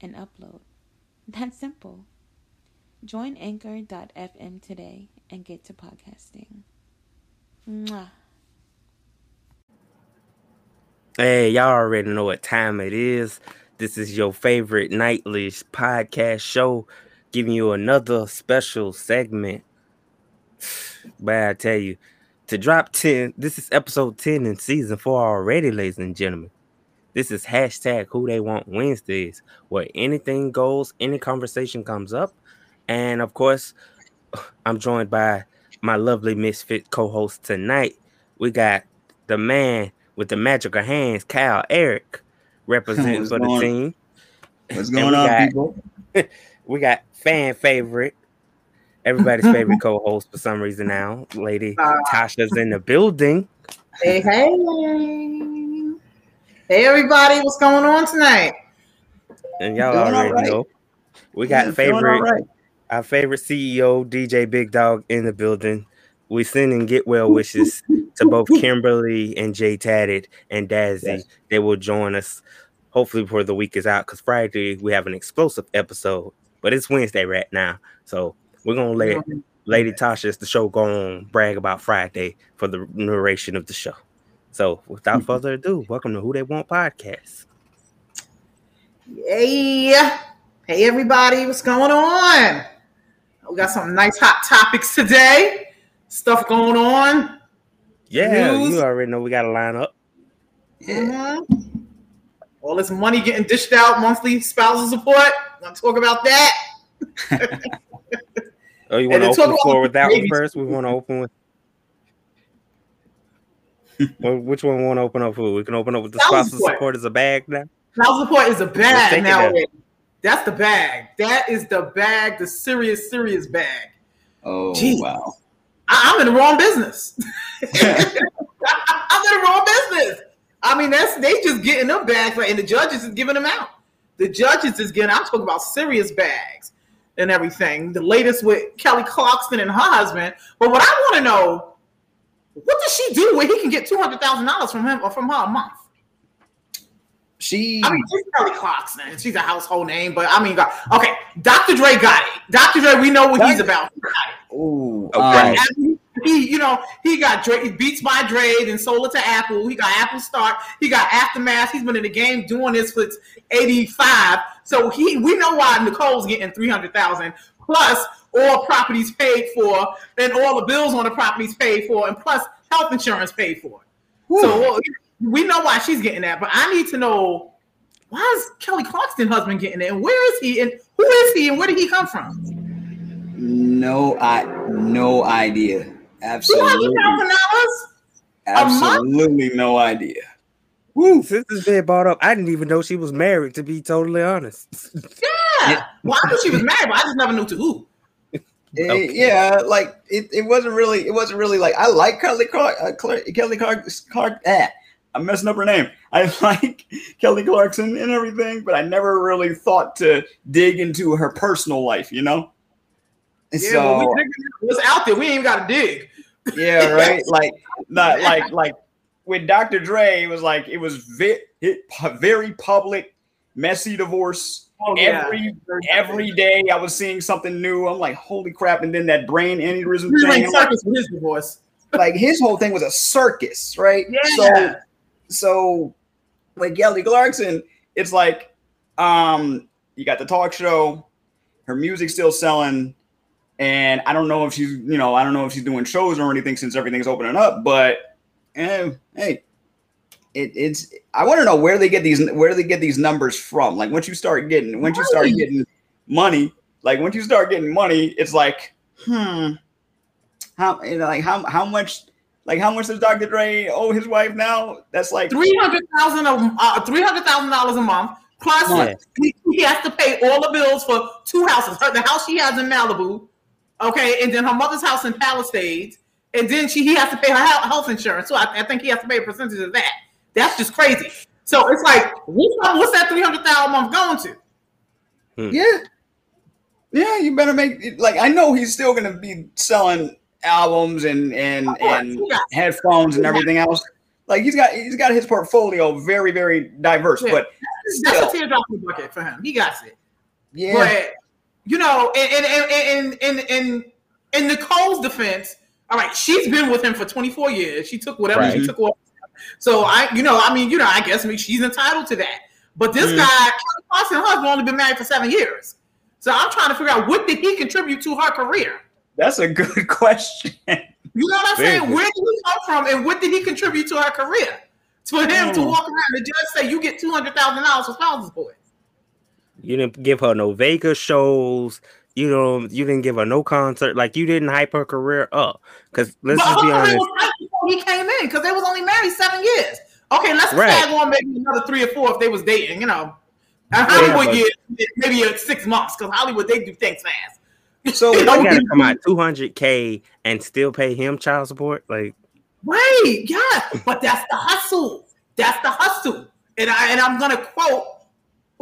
and upload. That's simple. Join anchor.fm today and get to podcasting. Mwah. Hey, y'all already know what time it is. This is your favorite nightly podcast show, giving you another special segment. But I tell you, to drop 10, this is episode 10 in season four already, ladies and gentlemen. This is hashtag who they want Wednesdays, where anything goes, any conversation comes up. And of course, I'm joined by my lovely misfit co-host tonight. We got the man with the magical hands, Kyle Eric, representing What's for the going- team. What's going on, got- people? We got fan favorite, everybody's favorite co-host for some reason now, Lady Uh, Tasha's in the building. Hey, hey. Hey, everybody. What's going on tonight? And y'all Doing already right. know. We got Yeah, favorite right. our favorite CEO, DJ Big Dog, in the building. We sending get well wishes to both Kimberly and Jay Tatted and Dazzy. Yes. They will join us hopefully before the week is out because Friday we have an explosive episode, but it's Wednesday right now. So we're gonna let Lady Tasha, as the show go on, brag about Friday for the narration of the show. So without further ado, welcome to Who They Want Podcast. Hey. Hey, everybody. What's going on? We got some nice hot topics today. Stuff going on. Yeah, News. you already know we got a lineup. Yeah. Mhm. All this money getting dished out, monthly spousal support. Want to talk about that? Oh, you want to open the floor with that one first? We want to open with. Well, which one we want to open up with? We can open up with the Spousal spousal support. support as a bag now. Spousal support is a bag it nowadays. That's the bag. That is the bag, the serious, serious bag. Oh Jeez. wow. I- I'm in the wrong business. I'm in the wrong business. I mean, that's they just getting them bags, like, and the judges is giving them out. The judges is getting. I'm talking about serious bags and everything. The latest with Kelly Clarkson and her husband. But what I want to know, what does she do where he can get two hundred thousand dollars from him or from her a month? She I mean, she's Kelly Clarkson. She's a household name, but I mean, God- okay, Dr. Dre got it. Dr. Dre, we know what he's about. Ooh, Oh, um, he, you know, he got Dre, Beats by Dre, then sold it to Apple. He got Apple Start. He got Aftermath. He's been in the game doing this for 85. So he, we know why Nicole's getting 300,000 plus all properties paid for and all the bills on the properties paid for and plus health insurance paid for. So we know why she's getting that, but I need to know why is Kelly Clarkson's husband getting it and where is he and who is he and where did he come from? no, I no idea. Absolutely, hundred thousand dollars? absolutely no idea. Woo, since this been brought up, I didn't even know she was married. To be totally honest, Yeah. Yeah. Well, I knew she was married, but I just never knew to who. Eh, Okay. yeah, like it, it wasn't really it wasn't really like I like Kelly Clark, uh, Clark Kelly Clark Clark ah, I'm messing up her name. I like Kelly Clarkson and everything, but I never really thought to dig into her personal life, you know? And Yeah, so well, we what's out there. We ain't got to dig. yeah, right. Like not like like with Dr. Dre, it was like it was ve- it, very public, messy divorce. Oh, Every every day I was seeing something new. I'm like, holy crap! And then that brain aneurysm thing. Like, his divorce. like his whole thing was a circus, right? Yeah. So so with Kelly Clarkson, it's like um you got the talk show, her music's still selling, and I don't know if she's you know I don't know if she's doing shows or anything since everything's opening up, but eh, hey. It, it's I want to know where they get these where they get these numbers from. Like once you start getting once you start getting money, like once you start getting money, it's like hmm, how you know, like how how much like how much does Dr. Dre owe his wife now? That's like Three hundred thousand a uh, three hundred thousand dollars a month. Plus, Yeah. he, he has to pay all the bills for two houses. Her, the house she has in Malibu, okay, and then her mother's house in Palisades, and then she he has to pay her health insurance. So I, I think he has to pay a percentage of that. That's just crazy. So it's like, what's, what's that three hundred thousand a month going to? Hmm. Yeah. Yeah, you better make it like I know he's still gonna be selling albums and and course, and he got- headphones and everything else. Like he's got he's got his portfolio very, very diverse. Yeah. But That's still, a teardrop in the bucket for him. He got it. yeah, But you know, in in in in in, in Nicole's defense, all right, she's been with him for 24 years. She took whatever she took. Off. So I, you know, I mean, you know, I guess I mean, she's entitled to that. But this Mhm. guy, Kelly Clarkson, her husband, only been married for seven years. So I'm trying to figure out what did he contribute to her career. that's a good question. You know what I'm Very saying? good. Where did he come from, and what did he contribute to her career? For him to Mm. walk around, the judge say you get two hundred thousand dollars for spousal support. You didn't give her no Vegas shows. You know, you didn't give her no concert. Like you didn't hype her career up. Because let's But just be honest. Was right before he came in because they was only married seven years. Okay, let's Right. tag on maybe another three or four if they was dating. You know, and Hollywood years maybe six months because Hollywood they do things fast. So I gotta come out two hundred k and still pay him child support. Like Right, yeah, but that's the hustle. That's the hustle. And I and I'm gonna quote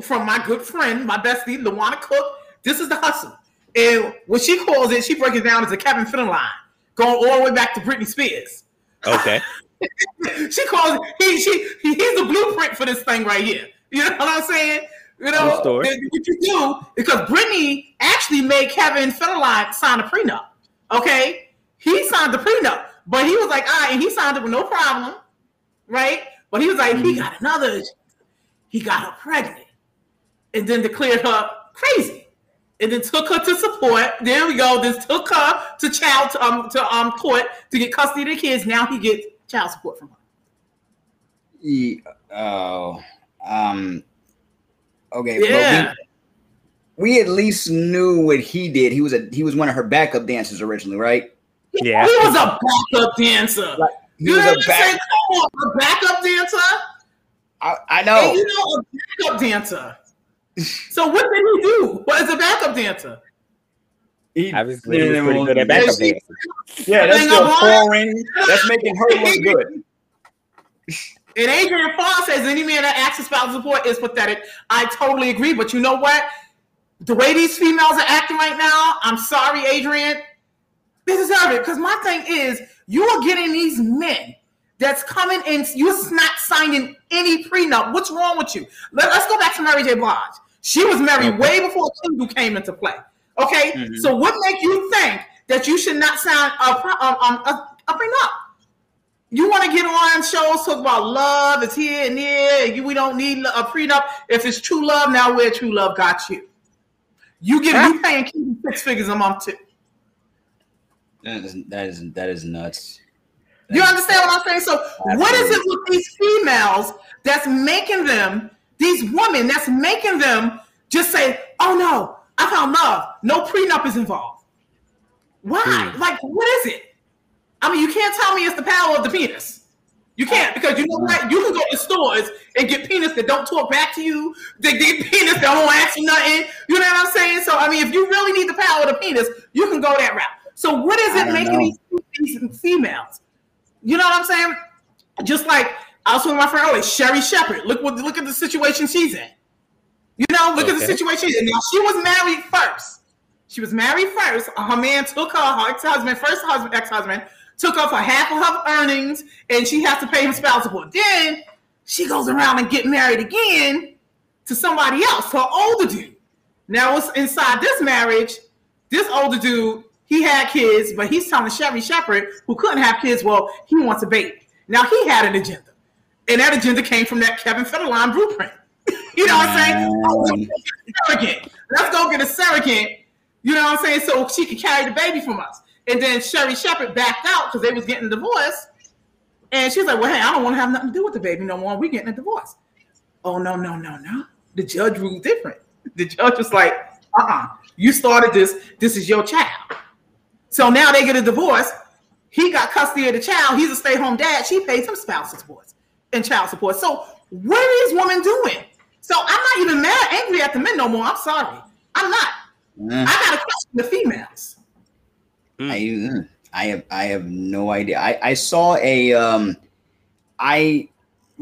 from my good friend, my bestie, Lawana Cook. This is the hustle. And what she calls it, she breaks it down as a Kevin Federline, going all the way back to Britney Spears. Okay, she calls he she he's the blueprint for this thing right here. You know what I'm saying? You know True story. that- what you do because Britney actually made Kevin Federline sign a prenup. Okay, he signed the prenup, but he was like, all right, and he signed it with no problem, right? But he was like, he mm-hmm. got another, he got her pregnant, and then declared her crazy, and then took her to support. There we go. Then took her to child to, um to um court to get custody of the kids. Now he gets child support from her. Ye- oh, um, okay. Yeah. But we, we at least knew what he did. He was a he was one of her backup dancers originally, right? yeah. He was a backup dancer. Like, He you was a back. saying? Come on, a backup dancer. I, I And know. you know, a backup dancer. So what did he do? What is a backup dancer? He, Obviously, he was pretty good at Yeah, backup she- dancing. Yeah, that's still of pouring. That's making her look good. And Adrian Farr says any man that asks for spousal support is pathetic. I totally agree, but you know what? The way these females are acting right now, I'm sorry, Adrian. They deserve it because my thing is, you are getting these men that's coming in. You're not signing any prenup. What's wrong with you? Let, us go back to Mary J. Blige. She was married Okay. way before Kendu came into play. Okay, Mhm. so what makes you think that you should not sign a, pre- um, um, a, a prenup? You want to get on shows talk about love is here and there. You, we don't need a prenup. If it's true love, now where true love got you? You get you paying Keaton six figures a month too. That is that is that is nuts. You understand what I'm saying? So what is it with these females that's making them, these women that's making them just say, "Oh no, I found love. No prenup is involved." Why? Hmm. Like, what is it? I mean, you can't tell me it's the power of the penis. You can't because you know what? You can go to stores and get penis that don't talk back to you. They get penis that won't ask you nothing. You know what I'm saying? So I mean, if you really need the power of the penis, you can go that route. So what is it making know. these, these females? You know what I'm saying? Just like I was with my friend earlier, Sherri Shepherd. Look what look at the situation she's in. You know, look at the situation. she's in. Now she was married first. She was married first. Her man took her, her ex-husband, first husband, ex-husband, took her for half of her earnings, and she has to pay him spousal support. Then she goes around and get married again to somebody else, her older dude. Now what's inside this marriage? This older dude, he had kids, but he's telling Sherri Shepherd, who couldn't have kids, well, he wants a baby. Now he had an agenda. And that agenda came from that Kevin Federline blueprint. you know what I'm saying? Oh, let's go get a surrogate. Let's go get a surrogate. You know what I'm saying? So she could carry the baby from us. And then Sherri Shepherd backed out because they was getting a divorce. And she's like, well, hey, I don't want to have nothing to do with the baby no more. We getting a divorce. Oh, no, no, no, no. The judge ruled different. The judge was like, uh-uh. You started this. This is your child. So now they get a divorce. He got custody of the child. He's a stay-home dad. She pays him spousal support and child support. So what are these women doing? So I'm not even mad, angry at the men no more. I'm sorry. I'm not. Mm. I got to question the females. I, I have I have no idea. I, I saw a um I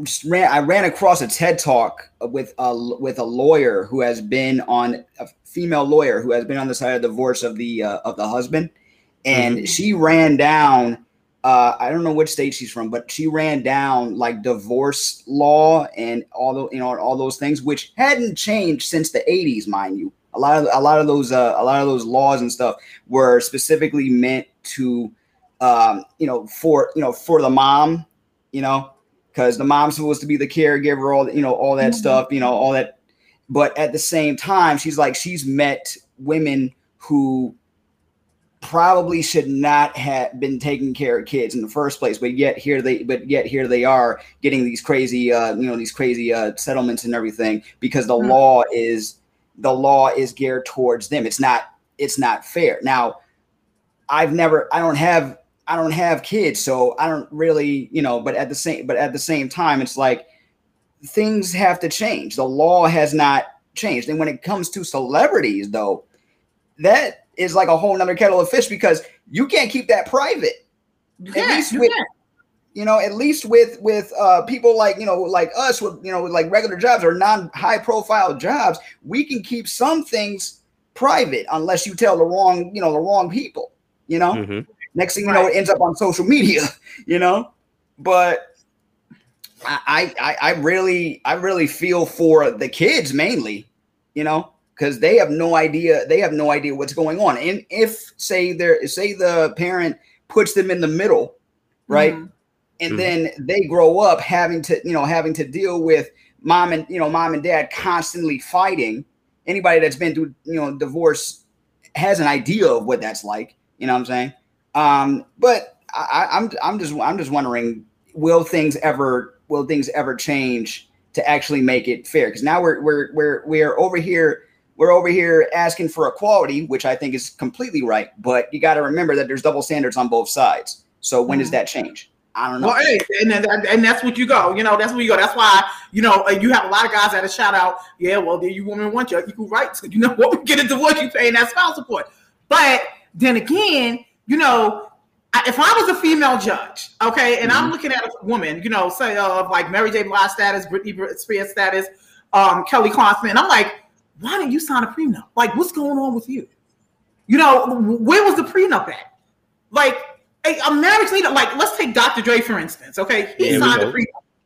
just ran I ran across a TED talk with a with a lawyer who has been on a female lawyer who has been on the side of divorce of the uh, of the husband and she ran down uh, I don't know which state she's from, but she ran down like divorce law and all the you know all those things, which hadn't changed since the '80s, mind you. A lot of a lot of those uh, a lot of those laws and stuff were specifically meant to, um, you know, for you know for the mom, you know, because the mom's supposed to be the caregiver, all you know, all that Mhm. stuff, you know, all that. But at the same time, she's like she's met women who probably should not have been taking care of kids in the first place but yet here they but yet here they are getting these crazy uh you know these crazy uh settlements and everything because the Mhm. law is the law is geared towards them. It's not it's not fair. Now i've never i don't have i don't have kids so i don't really you know but at the same but at the same time it's like things have to change. The law has not changed. And when it comes to celebrities though that is like a whole nother kettle of fish because you can't keep that private. You at least you with can't. you know at least with with uh people like you know like us with you know with like regular jobs or non high profile jobs we can keep some things private unless you tell the wrong you know the wrong people you know? Mhm. next thing you know it ends up on social media you know? But I, I I really I really feel for the kids mainly, you know, because they have no idea they have no idea what's going on. And if say there say the parent puts them in the middle, right, Mhm. and Mhm. then they grow up having to you know having to deal with mom and you know mom and dad constantly fighting. Anybody that's been through you know divorce has an idea of what that's like. You know what I'm saying? Um, but I, I- I'm I'm just I'm just wondering, will things ever will things ever change to actually make it fair? Because now we're we're we're we're over here we're over here asking for equality, which I think is completely right. But you got to remember that there's double standards on both sides. So when does Mhm. that change? I don't know. Well, hey, and, and that's what you go. You know, that's where you go. That's why you know uh, you have a lot of guys that shout out, yeah, well, then you women want your equal rights. You know what? We get a divorce, you paying that spouse support. But then again, you know, if I was a female judge, okay, and I'm Mhm. looking at a woman, you know, say of like Mary J. Blige status, Britney Spears status, um, Kelly Clarkson, I'm like, why didn't you sign a prenup? Like, what's going on with you? You know, where was the prenup at? Like, a, a marriage leader, like, let's take Dr. Dre for instance. Okay, he we signed a prenup.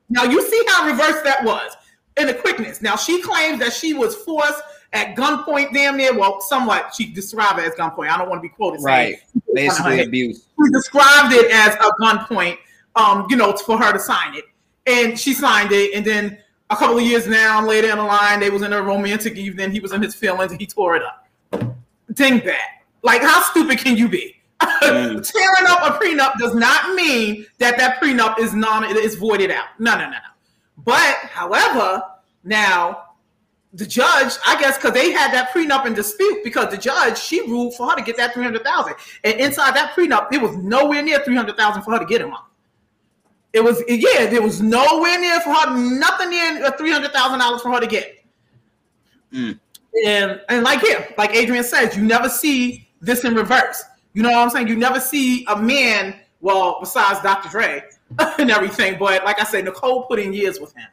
Now you see how reverse that was in the quickness. Now she claims that she was forced at gunpoint, damn near. Well, somewhat she described it as gunpoint. I don't want to be quoted. Right. Basically abuse. she described it as a gunpoint, um, you know, for her to sign it. And she signed it. And then a couple of years now later in the line, they was in a romantic evening. He was in his feelings and he tore it up. Ding that. Like, how stupid can you be? Mm. Tearing up a prenup does not mean that that prenup is non is voided out. No, no, no, no. But however, now the judge, I guess, because they had that prenup in dispute, because the judge she ruled for her to get that three hundred thousand, and inside that prenup, it was nowhere near three hundred thousand for her to get him. It was yeah, there was nowhere near for her, nothing near three hundred thousand dollars for her to get. Mm. And and like here, like Adrian says, you never see this in reverse. You know what I'm saying? You never see a man, well, besides Dr. Dre and everything, but like I said, Nicole put in years with him.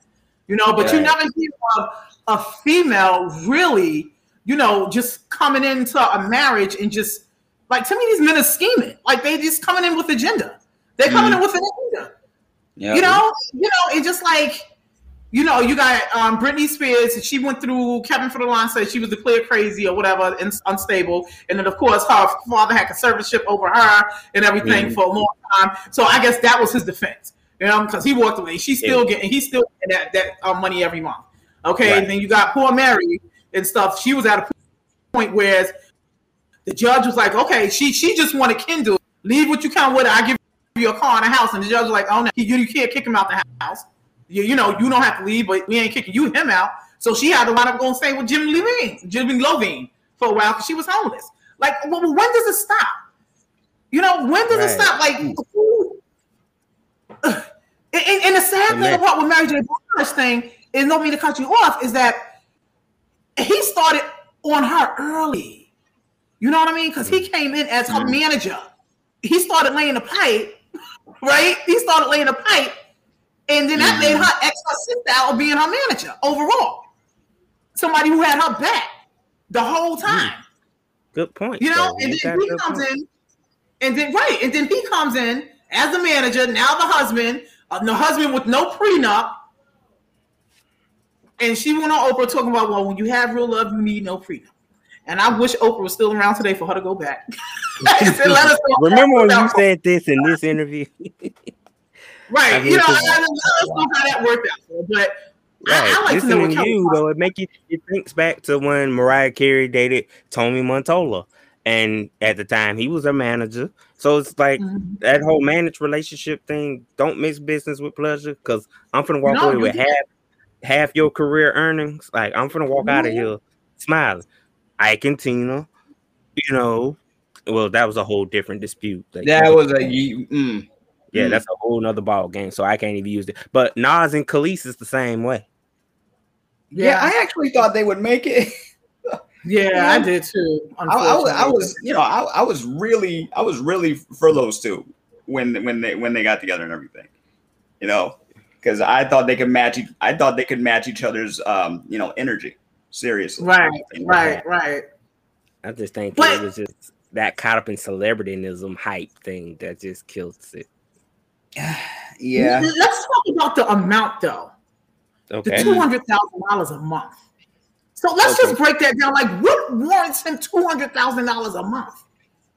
You know, but you never hear of a female really, you know, just coming into a marriage and just like to me, these men are scheming. Like they just coming in with agenda. They're coming in with an agenda. Yeah. You know, you know, it's just like, you know, you got um, Britney Spears. She went through Kevin Federline said she was declared crazy or whatever, and unstable. And then of course her father had conservatorship over her and everything Mhm. for a long time. So I guess that was his defense, you know, because he walked away. She's still getting, he's still getting that that uh, money every month. Okay, Right. and then you got poor Mary and stuff. She was at a point where the judge was like, okay, she she just wanted Kendu. Leave what you can with it. I give you a car and a house. And the judge was like, oh no, you, you can't kick him out the house. You, you know, you don't have to leave, but we ain't kicking you him out. So she had to wind up going stay with Jimmy Levine, Jimmy Iovine for a while because she was homeless. Like, well, when does it stop? You know, when does it stop? Like, and, and- the sad And thing about with Mary J. Blige thing, is, don't mean to cut you off, is that he started on her early. You know what I mean? Because he came in as her Mhm. manager. He started laying the pipe, right? He started laying a pipe, and then that Mhm. made her ex her sister out of being her manager overall. Somebody who had her back the whole time. Good point. You know, though. and then he comes point. in, and then right, and then he comes in as the manager, now the husband, uh, the husband with no prenup. And she went on Oprah talking about, well, when you have real love, you need no prenup. And I wish Oprah was still around today for her to go back. and let us know Remember when you said this in this interview? right? I mean, you know, let us know how that worked out. For. But I, Right. I like to know what Kelly you though, it make you it thinks back to when Mariah Carey dated Tommy Mottola, and at the time he was her manager. So it's like Mhm. that whole managed relationship thing. Don't mix business with pleasure, because I'm gonna walk No, away with half half your career earnings. Like I'm gonna walk out of here smiling. Ike and Tina, you know. Well, that was a whole different dispute. Like, That was a mm. yeah, mm. that's a whole nother ball game. So I can't even use it. But Nas and Kelis is the same way. yeah. I actually thought they would make it. yeah, I did too. I, I, was- I was, you know, I, I was really, I was really for those two when when they when they got together and everything, you know, because I thought they could match. I thought they could match each other's, um, you know, energy. Seriously, right, right, right. I just think But- it was just that caught up in celebrityism hype thing that just kills it. Yeah, Let's talk about the amount though. Okay. The two hundred thousand dollars a month. So let's just break that down. Like, what warrants him two hundred thousand dollars a month?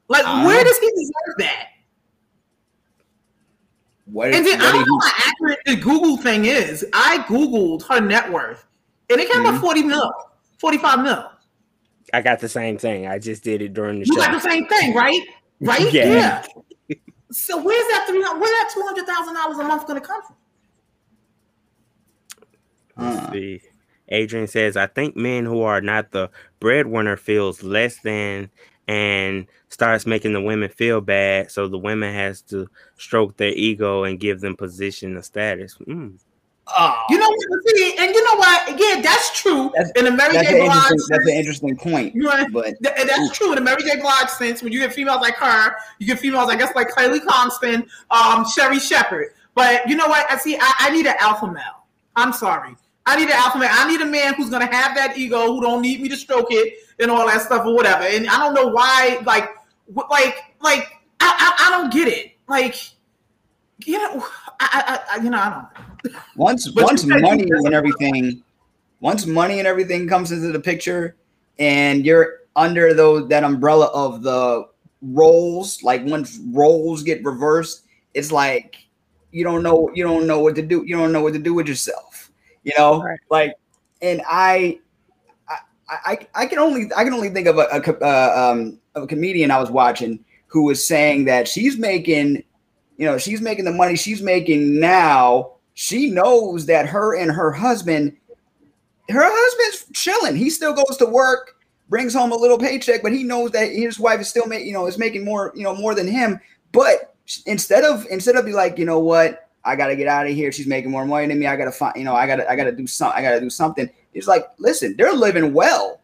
Like, Uh, where does he deserve that? what? And then I don't did know how accurate the Google thing is. I googled her net worth, and it came Mhm. up forty mil, forty-five mil. I got the same thing. I just did it during the You show. got the same thing, right? Right? Yeah. So where's that three? Where's that two hundred thousand dollars a month going to come from? Let's Uh, see. Adrian says, I think men who are not the breadwinner feels less than and starts making the women feel bad. So the women has to stroke their ego and give them position or status. Mm. Oh, You know what? See, and you know what? Yeah, that's true. That's- in the Mary J. an Blige interesting, that's an interesting point. you know, But th- that's true in the Mary J. Blige sense. When you get females like her, you get females, I guess, like Kylie Constant, um, Sherri Shepherd. But you know what? I see. I, I need an alpha male. I'm sorry. I need an alpha male. I need a man who's gonna have that ego, who don't need me to stroke it and all that stuff or whatever. And I don't know why, like, like, like, I, I, I don't get it. Like, you know, I, I, I you know, I don't. Once once money and everything, once money and everything comes into the picture, and you're under those that umbrella of the roles, like once roles get reversed, it's like you don't know you don't know what to do. You don't know what to do with yourself. You know, Right. like, and I. I, I, I can only I can only think of a, a, co- uh, um, of a comedian I was watching who was saying that she's making, you know, she's making the money she's making now. She knows that her and her husband, her husband's chilling. He still goes to work, brings home a little paycheck, but he knows that his wife is still making, you know, is making more, you know, more than him. But instead of instead of be like, you know what, I gotta get out of here. She's making more money than me. I gotta find, you know, I gotta I gotta do something. I gotta do something. It's like, listen, they're living well.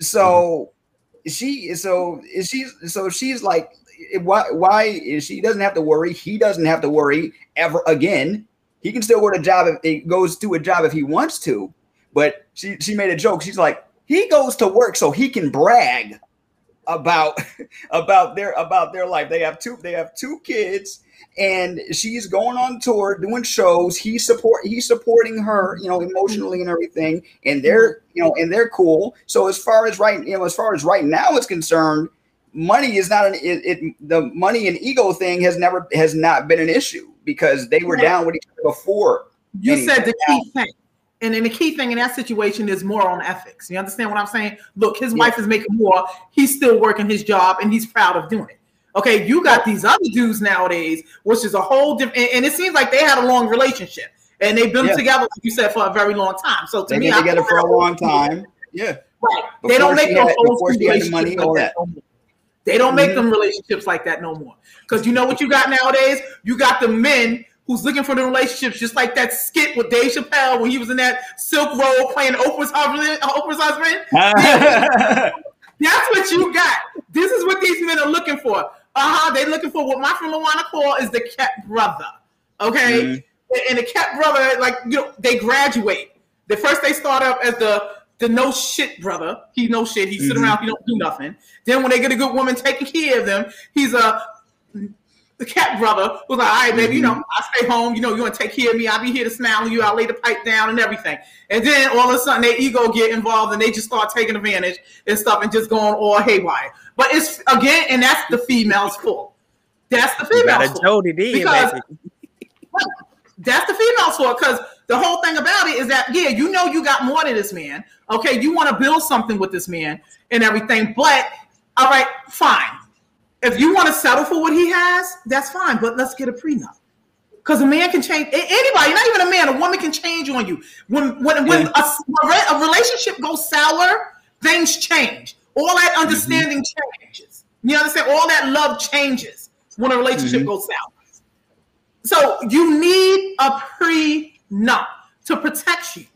So mm-hmm. she so is she so she's like why why is she doesn't have to worry he doesn't have to worry ever again he can still go to job if he goes to a job if he wants to but she she made a joke. She's like he goes to work so he can brag about about their about their life. They have two they have two kids and she's going on tour doing shows. He's support he's supporting her you know emotionally and everything and they're you know and they're cool. So as far as right you know as far as right now is concerned money is not an it, it the money and ego thing has never has not been an issue because they were down with each other before You said the key thing. And then the key thing in that situation is moral and ethics. You understand what I'm saying? Look, his Yeah. wife is making more. He's still working his job and he's proud of doing it. Okay, you got these other dudes nowadays, which is a whole different, and, and it seems like they had a long relationship and they've been Yeah. together, like you said, for a very long time. So to they've me, been I together for a long time yeah Right. they don't make no had- before she had the money, all like that. They don't make them relationships like that no more. Because you know what you got nowadays? You got the men who's looking for the relationships, just like that skit with Dave Chappelle when he was in that silk robe playing Oprah's husband. Oprah's husband. That's what you got. This is what these men are looking for. Uh huh. They're looking for what my friend Luana call is the kept brother. Okay. Mm-hmm. And the kept brother, like you know, they graduate. The first they start up as the the no shit brother. He no shit. He mm-hmm. sit around. He don't do nothing. Then when they get a good woman taking care of them, he's a the cat brother was like, all right, baby, you know, mm-hmm. I stay home. You know, you want to take care of me. I'll be here to smile on you. I'll lay the pipe down and everything. And then all of a sudden, their ego get involved and they just start taking advantage and stuff and just going all haywire. But it's again, and that's the female's fault. That's the female's fault. Jody because, that's the female's fault because the whole thing about it is that yeah, you know you got more than this man. Okay, you want to build something with this man and everything, but all right, fine if you want to settle for what he has, that's fine. But let's get a prenup. Because a man can change anybody, not even a man, a woman can change on you. When when when a, a relationship goes sour, things change. All that understanding mm-hmm. changes. You understand? All that love changes when a relationship mm-hmm. goes sour. So you need a prenup to protect you,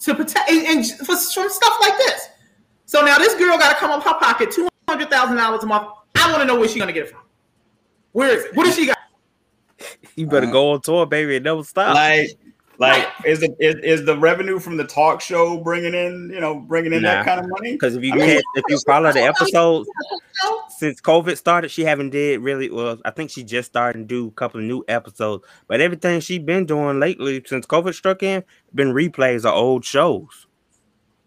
to protect and, and for, from stuff like this. So now this girl got to come up her pocket two hundred thousand dollars a month I want to know where she's gonna get it from. Where is it? What does she got? You better uh, go on tour, baby, and never stop. Like, like is the is, is the revenue from the talk show bringing in you know bringing in nah, that kind of money? Because if you mean, if you follow the episodes since COVID started, she haven't did really well. I think she just started to do a couple of new episodes, but everything she been doing lately since COVID struck in been replays of old shows.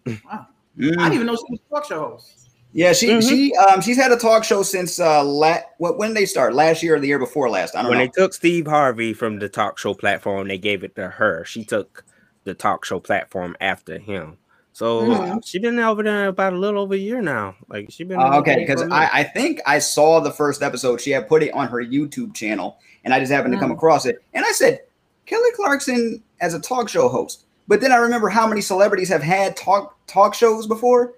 Wow. Mm. I didn't even know she was a talk show host. Yeah, she mm-hmm. she um she's had a talk show since uh la- what when they start last year or the year before last. I don't when know. they took Steve Harvey from the talk show platform, they gave it to her. She took the talk show platform after him. So mm-hmm. she been over there about a little over a year now. Like she's been uh, okay because I, I think I saw the first episode. She had put it on her YouTube channel, and I just happened mm-hmm. to come mm. across it, and I said Kelly Clarkson as a talk show host. But then I remember how many celebrities have had talk talk shows before.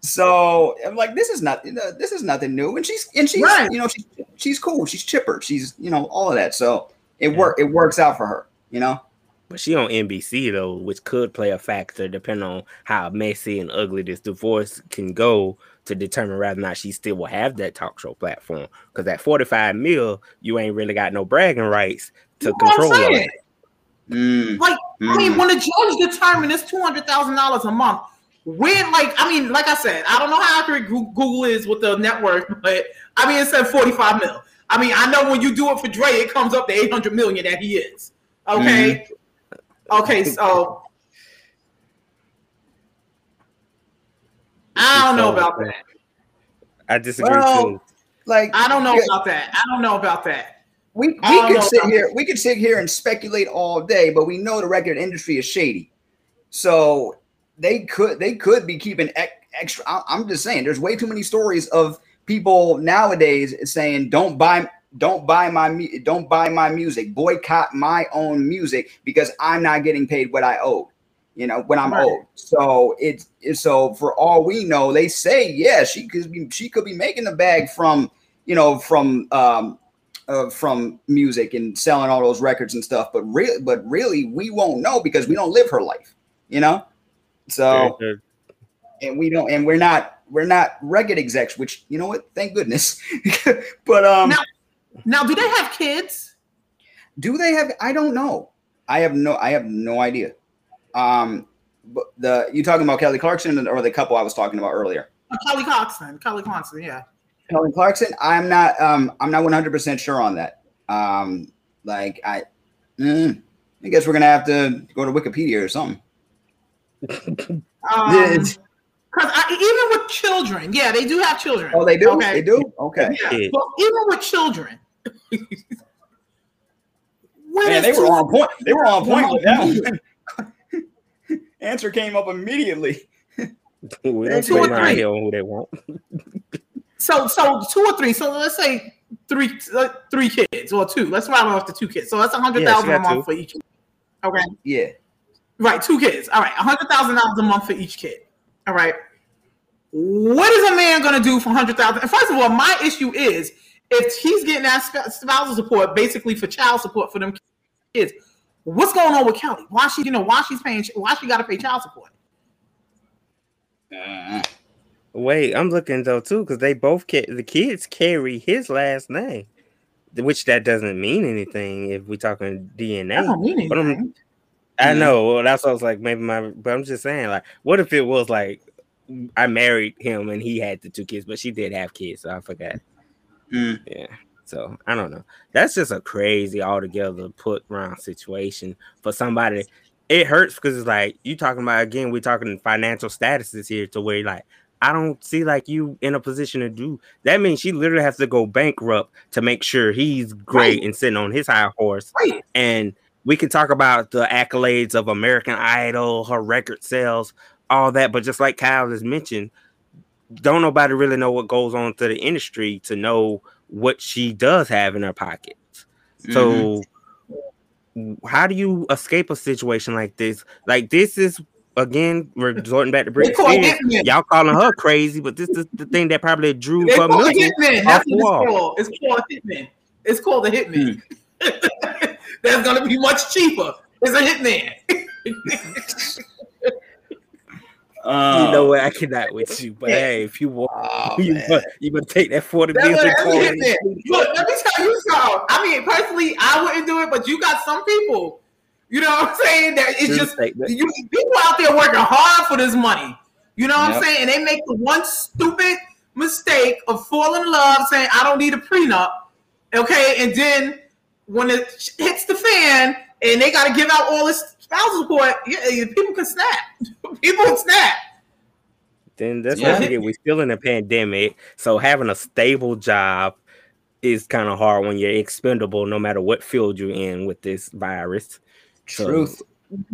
So I'm like, this is not this is nothing new, and she's and she's right. you know she's she's cool, she's chipper, she's you know all of that. So it yeah. work it works out for her, you know. But she on NBC though, which could play a factor depending on how messy and ugly this divorce can go to determine whether or not she still will have that talk show platform. Because at 45 mil, you ain't really got no bragging rights to control it. Mm. Like, mm. I mean, mm. when the judge determined it's two hundred thousand dollars a month, when like I mean, like I said, I don't know how accurate Google is with the network, but I mean it said 45 mil. I mean, I know when you do it for Dre, it comes up to 800 million that he is. Okay. Mm-hmm. Okay, so I don't know about that. I disagree well, too. Like I don't know yeah. about that. I don't know about that. We we could sit here, we could sit here and speculate all day, but we know the record industry is shady. So they could they could be keeping extra. I'm just saying, there's way too many stories of people nowadays saying, "Don't buy." Don't buy my don't buy my music. Boycott my own music because I'm not getting paid what I owe. You know when I'm right. owed. So it's, it's so for all we know, they say yeah, she could be she could be making the bag from you know from um, uh, from music and selling all those records and stuff. But really, but really, we won't know because we don't live her life. You know. So, and we don't, and we're not, we're not record execs, which you know what? Thank goodness. but um, now, now, do they have kids? Do they have? I don't know. I have no, I have no idea. Um, but the you talking about Kelly Clarkson or the couple I was talking about earlier? Uh, Kelly Clarkson, Kelly Clarkson, yeah. Kelly Clarkson. I'm not. Um, I'm not 100 percent sure on that. Um, like I, mm, I guess we're gonna have to go to Wikipedia or something. Um, because even with children, yeah, they do have children. Oh, they do. Okay. They do. Okay. Yeah. But even with children, Man, they were on point. They were on point with that one. Answer came up immediately. we don't two or three. who they want. so, so two or three. So let's say three, uh, three kids or two. Let's round off to two kids. So that's a hundred thousand yeah, a month two. for each. Okay. Yeah. Right, two kids. All right, a hundred thousand dollars a month for each kid. All right. What is a man going to do for hundred thousand? First of all, my issue is if he's getting that spousal support, basically for child support for them, kids. What's going on with Kelly? Why she, you know, why she's paying, why she got to pay child support? Uh, Wait, I'm looking though too because they both ca- the kids carry his last name, which that doesn't mean anything if we're talking DNA. That don't mean anything. I know. Well, that's what I was like. Maybe my, but I'm just saying, like, what if it was like I married him and he had the two kids, but she did have kids, so I forgot. mm. Yeah. So I don't know. That's just a crazy altogether put round situation for somebody. It hurts because it's like you talking about again. We're talking financial statuses here to where like I don't see like you in a position to do that. Means she literally has to go bankrupt to make sure he's great Right. and sitting on his high horse Right. and we can talk about the accolades of American Idol, her record sales, all that. But just like Kyle has mentioned, don't nobody really know what goes on to the industry to know what she does have in her pockets. Mm-hmm. So, how do you escape a situation like this? Like this is again resorting back to They Britney Spears. Y'all calling her crazy, but this is the thing that probably drew They for call hitman. That's what it's called. It's called a hitman. It's called a hitman. That's gonna be much cheaper. It's a hitman. Uh, you know what? I cannot with you, but hey, if you want, oh, you, man. but you better take that forty That's billion. what that's a call. hitman. Look, let me tell you something. I mean, personally, I wouldn't do it, but you got some people. You know what I'm saying? That it's True just statement. you people out there working hard for this money. You know what I'm saying? And they make the one stupid mistake of falling in love, saying I don't need a prenup. Okay, and then when it hits the fan and they got to give out all this spousal support, yeah, yeah, people can snap. people can snap. Then that's Yeah. what. We're still in a pandemic, so having a stable job is kind of hard when you're expendable, no matter what field you're in with this virus. So, Truth.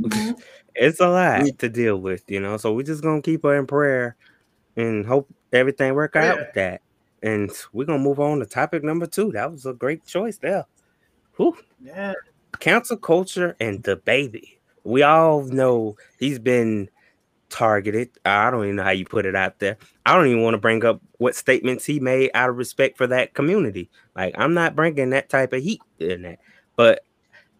Mm-hmm. it's a lot to deal with, you know. So we're just gonna keep her in prayer and hope everything work out Yeah. with that. And we're gonna move on to topic number two. That was a great choice there. Whew. Yeah. Cancel culture and DaBaby. We all know he's been targeted. I don't even know how you put it out there. I don't even want to bring up what statements he made out of respect for that community. Like I'm not bringing that type of heat in that, but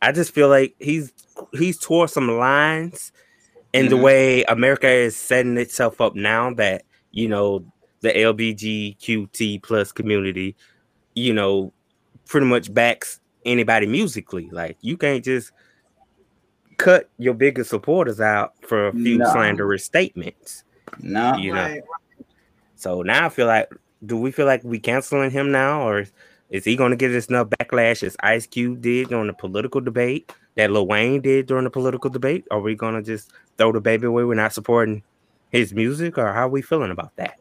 I just feel like he's he's tore some lines in the Mhm. way America is setting itself up now that you know the LBGQT plus community, you know, pretty much backs anybody musically. Like you can't just cut your biggest supporters out for a few No. slanderous statements. No. You know. Right. So now I feel like, do we feel like we canceling him now, or is he going to get us enough backlash as Ice Cube did during the political debate, that Lil Wayne did during the political debate? Are we going to just throw the baby away? We're not supporting his music, or how are we feeling about that?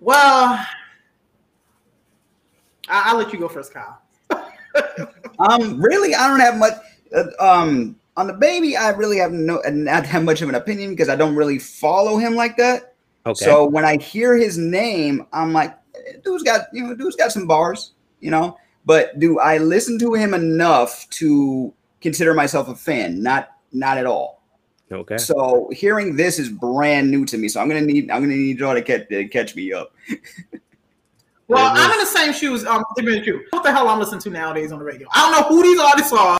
Well, I- I'll let you go first, Kyle. Um, really, I don't have much. Uh, um, on DaBaby, I really have no not have much of an opinion because I don't really follow him like that. Okay. So when I hear his name, I'm like, eh, dude's got you know, dude's got some bars, you know. But do I listen to him enough to consider myself a fan? Not not at all. okay. So hearing this is brand new to me. So I'm gonna need I'm gonna need y'all to catch to catch me up. Well, It I'm in the same shoes. Um, shoe. What the hell I'm listening to nowadays on the radio? I don't know who these artists are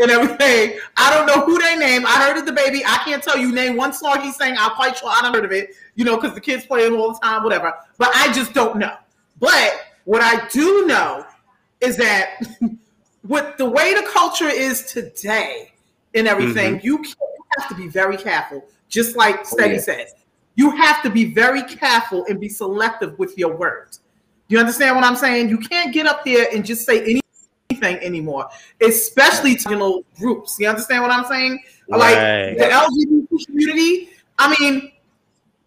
and everything. I don't know who they name. I heard of DaBaby. I can't tell you name one song he's saying. I'm quite sure I don't heard of it. You know, because the kids play it all the time, whatever. But I just don't know. But what I do know is that with the way the culture is today and everything, you, can, you have to be very careful. Just like Steady yeah. said, you have to be very careful and be selective with your words. You understand what I'm saying? You can't get up there and just say anything anymore, especially to you know, groups. You understand what I'm saying? Like Right. the LGBT community. I mean,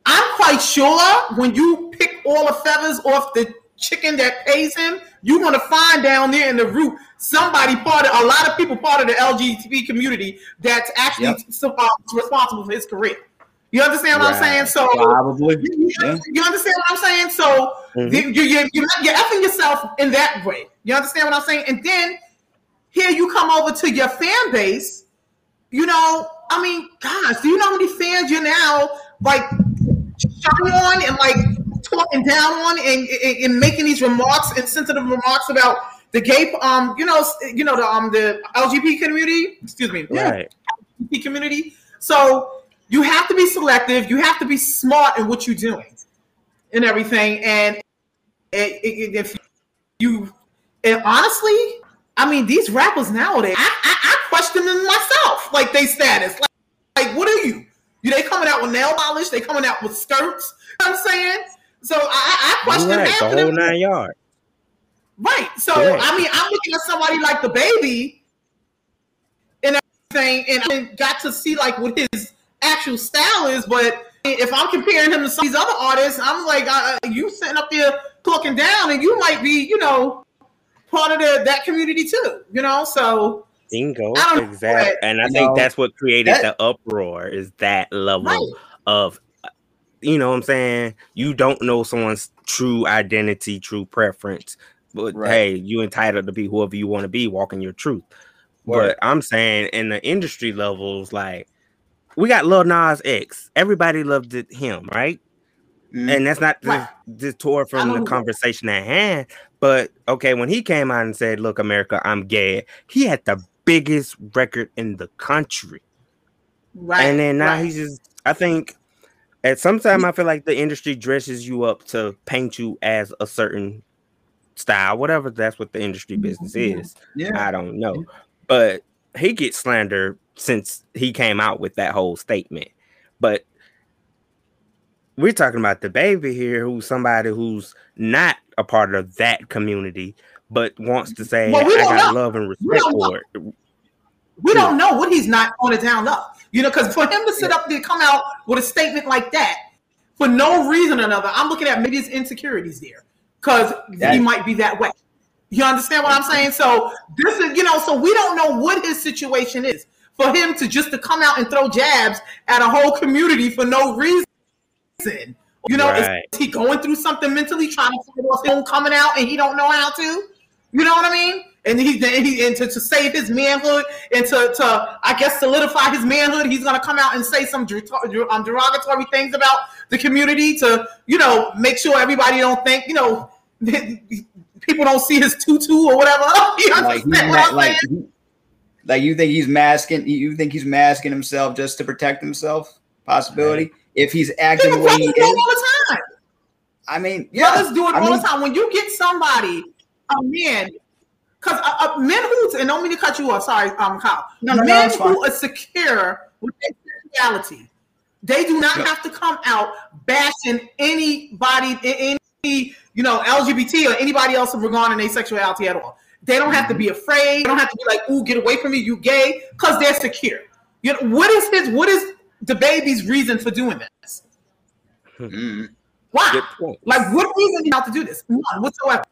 I'm quite sure when you pick all the feathers off the chicken that pays him, you're gonna find down there in the root somebody part of a lot of people part of the LGBT community that's actually Yep. responsible for his career. You understand what I'm saying? So Probably. you, you- you understand what I'm saying? So Mhm. you, you, you, you're, you're effing yourself in that way. You understand what I'm saying? And then here you come over to your fan base. You know, I mean, gosh, do you know how many fans you're now like shutting on and like talking down on and, and, and making these remarks, insensitive remarks about the gay, um, you know, you know the um the LGBT community. Excuse me, Right. LGBT community. So you have to be selective. You have to be smart in what you're doing, and everything. And it, it, if you, and honestly, I mean, these rappers nowadays, I, I, I question them myself, like they status. Like, like, what are you? You they coming out with nail polish? They coming out with skirts? You know I'm saying. So I, I question right. half The of whole them. nine yards. Right. So Correct. I mean, I'm looking at somebody like DaBaby and everything, and I got to see like what his actual style is. But if I'm comparing him to some of these other artists, I'm like, uh, you sitting up there talking down, and you might be, you know, part of the, that community too. You know, so Bingo. I know, Exactly. but, And I think know, that's what created that- the uproar is that level right. of you know what I'm saying? You don't know someone's true identity, true preference. But Right. hey, you entitled to be whoever you want to be, walking your truth. Word. But I'm saying in the industry levels, like we got Lil Nas X. Everybody loved it, him, right? Mhm. And that's not Right. this tour from the conversation at hand. But okay, when he came out and said, Look, America, I'm gay, he had the biggest record in the country. Right. and then now right. he's just I think at some time I feel like the industry dresses you up to paint you as a certain style, whatever that's what the industry business is. yeah. I don't know. But he gets slandered since he came out with that whole statement. But we're talking about DaBaby here, who's somebody who's not a part of that community, but wants to say, Well, we I don't got know. love and respect for it. we don't hmm. know what he's not on to down up. You know, because for him to sit up there come out with a statement like that for no reason or another, I'm looking at maybe his insecurities there because he might be that way. You understand what I'm saying? So this is, you know, so we don't know what his situation is for him to just to come out and throw jabs at a whole community for no reason. You know, is- Right. is he going through something mentally, trying to fight off coming out, and he don't know how to? You know what I mean? And he, and he and to, to save his manhood and to, to I guess solidify his manhood, he's gonna come out and say some um, derogatory things about the community to you know make sure everybody don't think you know people don't see his tutu or whatever. You understand what I'm like, saying? He- like you think he's masking you think he's masking himself just to protect himself possibility if he's acting the way he brothers do it is all the time. i mean yeah Brothers do it I all mean, the time. When you get somebody, a man, because uh, uh, men who and don't mean to cut you off. Sorry, um, Kyle. No, no, no, men it's fine. who are secure with their sexuality, they do not Yeah. have to come out bashing anybody, a- any you know LGBT or anybody else regarding their sexuality at all. They don't have to be afraid. They don't have to be like, "Ooh, get away from me, you gay," because they're secure. You know what is his? What is DaBaby's reason for doing this? mm, Why? Like, what reason do you have to do this? None whatsoever.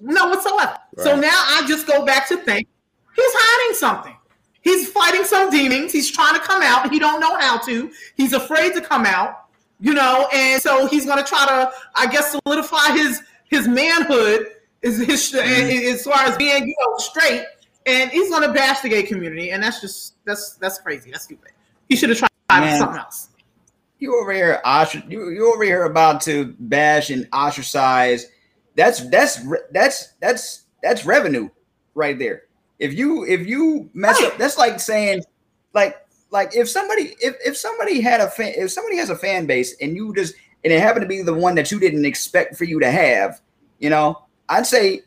No whatsoever. So now I just go back to think he's hiding something. He's fighting some demons. He's trying to come out. He don't know how to. He's afraid to come out. You know, and so he's gonna try to, I guess, solidify his his manhood is his mm-hmm. as far as being you know straight. And he's gonna bash the gay community, and that's just that's that's crazy. That's stupid. He should have tried Man. something else. you over here ostr- you, you over here about to bash and ostracize that's that's that's that's that's revenue right there if you if you mess up that's like saying like like if somebody if, if somebody had a fan if somebody has a fan base and you just and it happened to be the one that you didn't expect for you to have you know i'd say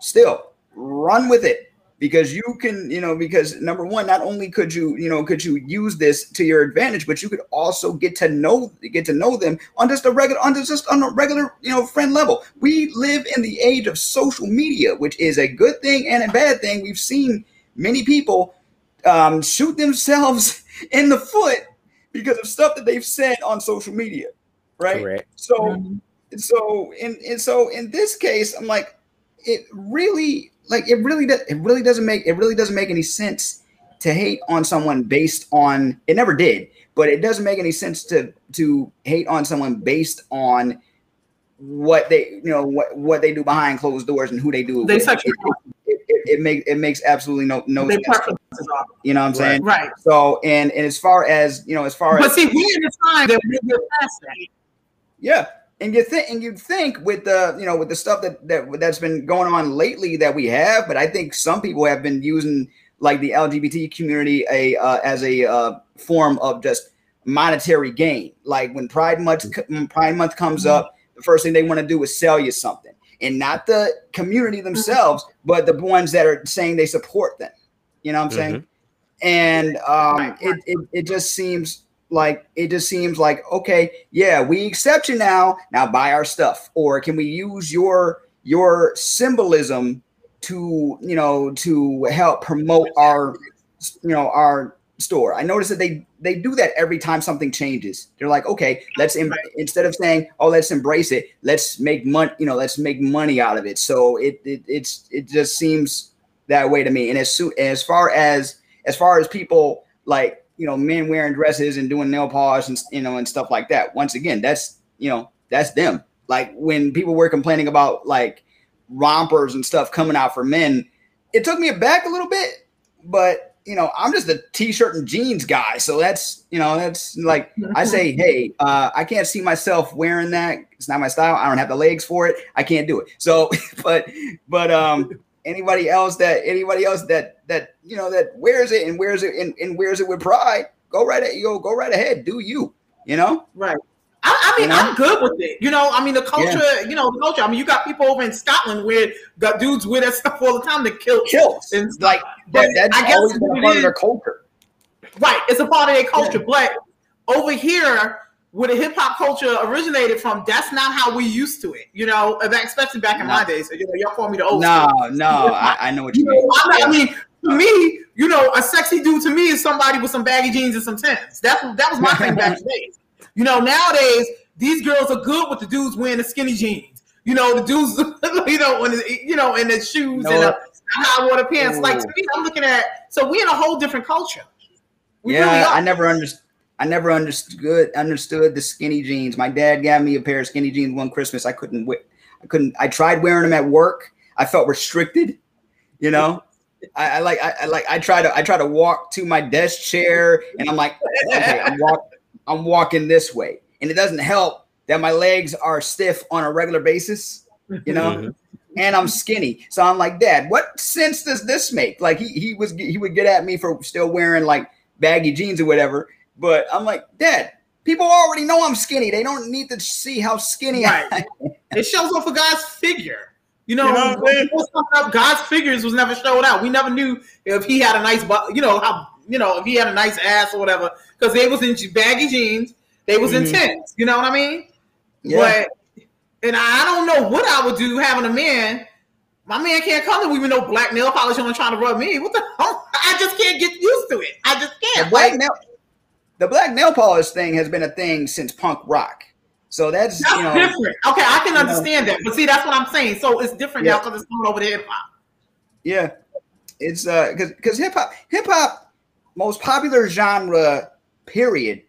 still run with it because you can you know because number one not only could you you know could you use this to your advantage but you could also get to know get to know them on just a regular on just on a regular you know friend level. We live in the age of social media which is a good thing and a bad thing. We've seen many people um, shoot themselves in the foot because of stuff that they've said on social media right? Correct. so So in and so in this case i'm like it really like it really does it really doesn't make it really doesn't make any sense to hate on someone based on it never did but it doesn't make any sense to to hate on someone based on what they you know what what they do behind closed doors and who they do it They with. it, it, it, it makes it makes absolutely no no Their sense you know what i'm saying right. so and and as far as you know as far But as see, we're in a time that we're we're past that. yeah and you think and you think with the you know with the stuff that that that's been going on lately that we have, but I think some people have been using like the LGBT community a uh, as a uh, form of just monetary gain. Like when Pride Month when Pride Month comes up, the first thing they want to do is sell you something, and not the community themselves, but the ones that are saying they support them. You know what I'm saying? And um, it, it it just seems like it just seems like okay, yeah, we accept you now. Now buy our stuff, or can we use your your symbolism to you know to help promote our you know our store. I notice that they they do that every time something changes. They're like, okay, let's em- instead of saying, oh, let's embrace it, let's make money, you know, let's make money out of it. So it, it it's it just seems that way to me. And as soon as far as as far as people like you know men wearing dresses and doing nail polish and you know and stuff like that. Once again, that's you know that's them. Like when people were complaining about like rompers and stuff coming out for men, it took me aback a little bit, but you know, I'm just a t-shirt and jeans guy. So that's, you know, that's like I say, hey, uh, I can't see myself wearing that. It's not my style. I don't have the legs for it. I can't do it. So, but, but um, anybody else that anybody else that that you know that wears it and wears it and, and wears it with pride, go right at you go right ahead. Do you, you know? Right. I, I mean, You know? I'm good with it. You know, I mean, the culture, you know, the culture. I mean, you got people over in Scotland where got dudes wear that stuff all the time to kill. Kills. And Like But that, that's I guess always been part of their culture. Right. It's a part of their culture. But over here, where the hip hop culture originated from, that's not how we used to it. You know, especially back in No. my days. So, you know, y'all call me the old No, school. no, I, I know what you You mean. know, Yeah. I mean, to me, you know, a sexy dude to me is somebody with some baggy jeans and some Timbs. That's that was my thing back in the days. You know, nowadays these girls are good with the dudes wearing the skinny jeans. You know, the dudes, you know, when the, you know, in the shoes No. and the high water pants. Like to me, I'm looking at. So we in a whole different culture. We yeah, really. I never understood. I never understood understood the skinny jeans. My dad got me a pair of skinny jeans one Christmas. I couldn't wear. I couldn't. I tried wearing them at work. I felt restricted. You know, I, I like. I, I like. I try to. I try to walk to my desk chair, and I'm like, okay, I'm walk. I'm walking this way, and it doesn't help that my legs are stiff on a regular basis. You know, Mhm. and I'm skinny. So I'm like, Dad, what sense does this make? Like he he was he would get at me for still wearing like baggy jeans or whatever. But I'm like, Dad, people already know I'm skinny. They don't need to see how skinny I Right. It shows off a guy's figure. You know, You know what I'm saying? up, God's figures was never showed out. We never knew if he had a nice, bu- you know, how you know if he had a nice ass or whatever, because they was in baggy jeans, they was Mhm. intense. You know what I mean? Yeah. But and I don't know what I would do having a man. My man can't come to me with no black nail polish on trying to rub me. What the hell? I just can't get used to it. I just can't. black Like, nail the black nail polish thing has been a thing since punk rock. So that's, that's you know different. Okay, I can know. understand that. But see, that's what I'm saying. So it's different now Yeah. because it's coming over to hip hop. Yeah, it's uh because because hip hop hip hop most popular genre period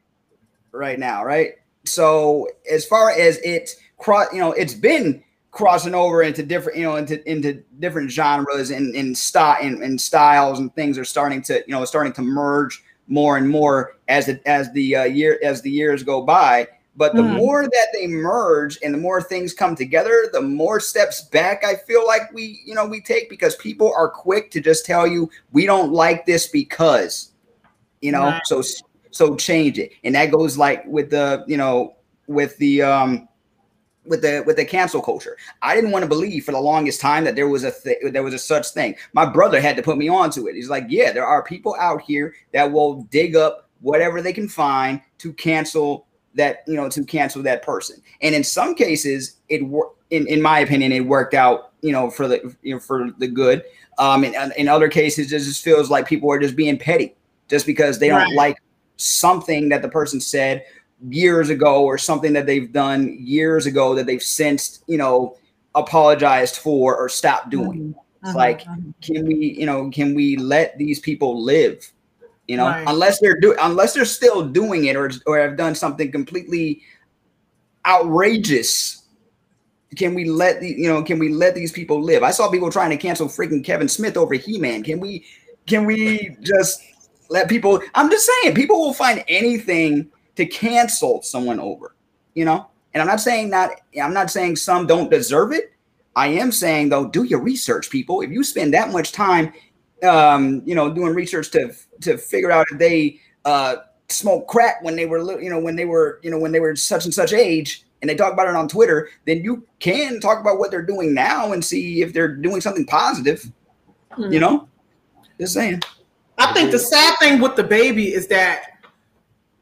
right now, right? So as far as it cross, you know, it's been crossing over into different, you know, into into different genres and and style and, and styles and things are starting to you know starting to merge more and more as it as the uh, year as the years go by. But the Mhm. more that they merge and the more things come together, the more steps back I feel like we, you know, we take because people are quick to just tell you we don't like this because, you know, Right. so so change it. And that goes like with the, you know, with the um with the with the cancel culture. I didn't want to believe for the longest time that there was a th- there was a such thing. My brother had to put me onto it. He's like, "Yeah, there are people out here that will dig up whatever they can find to cancel that, you know, to cancel that person." And in some cases, it wor- in in my opinion, it worked out, you know, for the you know for the good. Um, in, in other cases, it just feels like people are just being petty just because they don't like something that the person said years ago or something that they've done years ago that they've since you know apologized for or stopped doing. Mm-hmm. it's like can we you know can we let these people live? You know Right. unless they're do unless they're still doing it or or have done something completely outrageous can we let the you know can we let these people live? I saw people trying to cancel freaking kevin smith over he-man. Can we can we just let people i'm just saying people will find anything to cancel someone over you know And I'm not saying that I'm not saying some don't deserve it. I am saying though, do your research, people. If you spend that much time, um, you know, doing research to to figure out if they uh, smoke crack when they were, li- you know, when they were, you know, when they were such and such age, and they talk about it on Twitter, then you can talk about what they're doing now and see if they're doing something positive. You know, just saying. I think the sad thing with the baby is that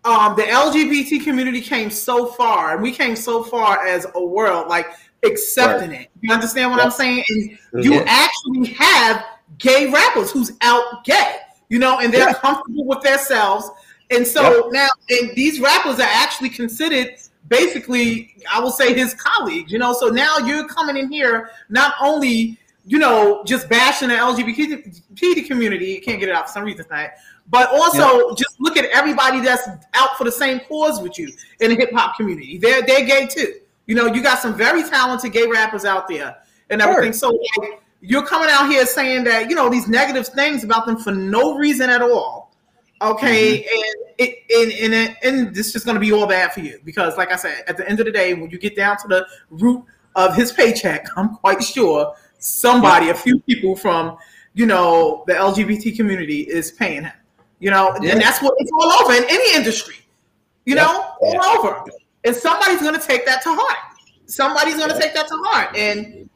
um, the LGBT community came so far, and we came so far as a world, like accepting it. You understand what I'm saying? And you Yeah. actually have gay rappers who's out gay, you know, and they're Yeah. comfortable with themselves. And so now, and these rappers are actually considered basically, I will say, his colleagues, you know. So now you're coming in here not only, you know, just bashing the LGBT community, you can't get it out for some reason tonight, but also just look at everybody that's out for the same cause with you in the hip hop community. They're they're gay too. You know, you got some very talented gay rappers out there and everything. So like, you're coming out here saying that you know these negative things about them for no reason at all. Okay, mm-hmm. and it and and, it, and this is just going to be all bad for you because, like I said, at the end of the day, when you get down to the root of his paycheck, I'm quite sure somebody, a few people from you know the LGBT community is paying him. You know, Yeah. and that's what it's all over in any industry. You Yeah. know, all over, and somebody's going to take that to heart. Somebody's going to take that to heart, and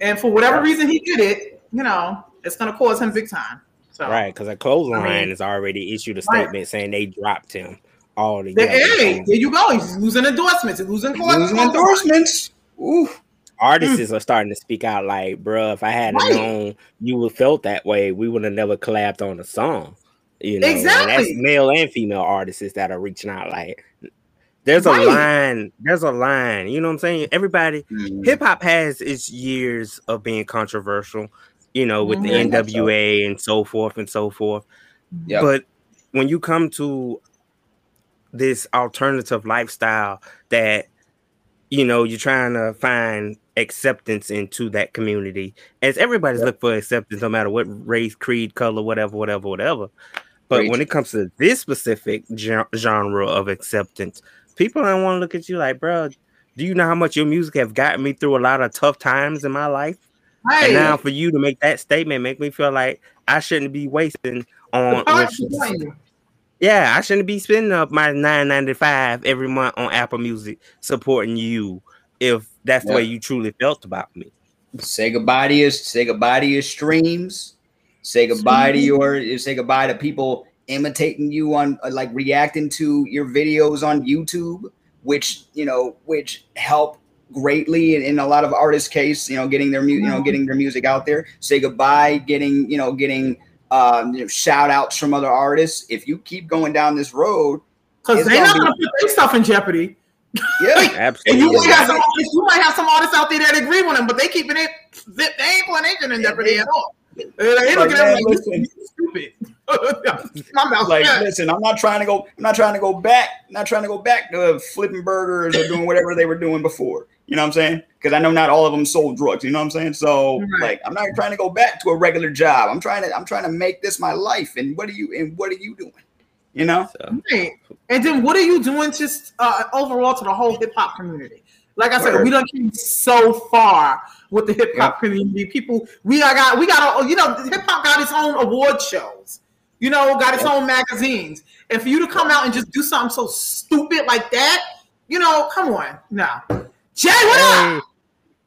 and for whatever reason he did it, you know, it's going to cause him big time. So Right, because a clothesline I mean- has already issued a Right. statement saying they dropped him all The, together. hey, there you go. He's losing endorsements. He's losing, court- Losing endorsements. Ooh. Artists are starting to speak out like, bruh, if I had Right. known you would felt that way, we would have never collabed on a song. You know, and that's Exactly. male and female artists that are reaching out. Like, there's a Right. line, there's a line. You know what I'm saying? Everybody, Mm. hip hop has its years of being controversial. You know, with the Mhm. NWA and so forth and so forth. Yep. But when you come to this alternative lifestyle that you know you're trying to find acceptance into that community, as everybody's looking for acceptance, no matter what race, creed, color, whatever, whatever, whatever. But Preach. when it comes to this specific genre of acceptance, people don't want to look at you like, bro. Do you know how much your music have gotten me through a lot of tough times in my life? And now for you to make that statement make me feel like I shouldn't be wasting on the which, power behind you. yeah, I shouldn't be spending up my nine ninety five every month on Apple Music supporting you if that's the way you truly felt about me. Say goodbye to your say goodbye to your streams. Say goodbye to your say goodbye to people imitating you on uh, like reacting to your videos on YouTube, which you know which help greatly in, in a lot of artists' case. You know, getting their mu- you know getting their music out there. Say goodbye, getting you know getting um, you know, shout outs from other artists. If you keep going down this road, Because they're gonna not be- going to put their stuff in jeopardy. Yeah, And Absolutely. you might, have some artists, you might have some artists out there that agree with them, but they keeping it, they ain't putting anything in jeopardy at all. They looking at man, them like, listen. "You stupid. My mouth like shut. listen i'm not trying to go i'm not trying to go back not trying to go back to flipping burgers or doing whatever they were doing before you know what i'm saying because i know not all of them sold drugs you know what i'm saying so Right. like i'm not trying to go back to a regular job i'm trying to i'm trying to make this my life and what are you and what are you doing you know So, Right. And then what are you doing just uh, overall to the whole hip hop community? Like I said, Word. we don't came so far with the hip hop community. People, we are got, we got, a, you know, hip hop got its own award shows. You know, got its own magazines. And for you to come out and just do something so stupid like that, you know, come on, no. Jay, what up?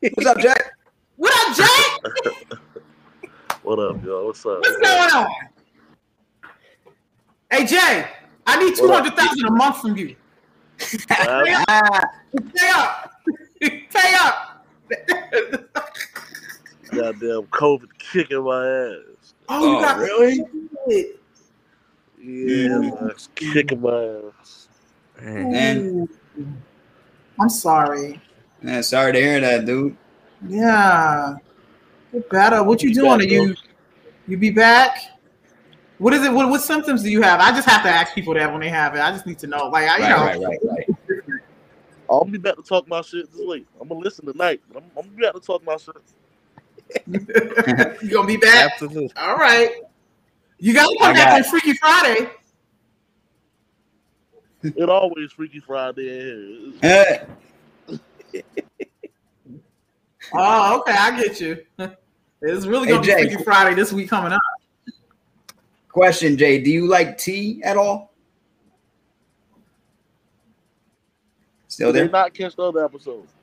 hey, what's up Jay? What up, Jay? What up, y'all? What's up? What's going on? Hey, Jay, I need two What up? hundred thousand a month from you. Man, ah, Pay up. Pay up. goddamn COVID kicking my ass. Oh, you Oh, got really? it. Yeah, it's kicking my ass. man. Man. I'm sorry. man sorry to hear that dude Yeah. Get better. What you Be doing? back, Are you you be back? What is it? What, what symptoms do you have? I just have to ask people that when they have it. I just need to know. Like I, you right know, right right right I'll be back to talk my shit this week. I'm gonna listen tonight. but I'm, I'm gonna be back to talk my shit. you gonna be back? Absolutely. All right. You gotta I come back got- on Freaky Friday. It always Freaky Friday in here. Oh, okay, I get you. It's really gonna Jay. be Freaky Friday this week coming up. Question, Jay. Do you like tea at all? Still They there? not catch the other episode.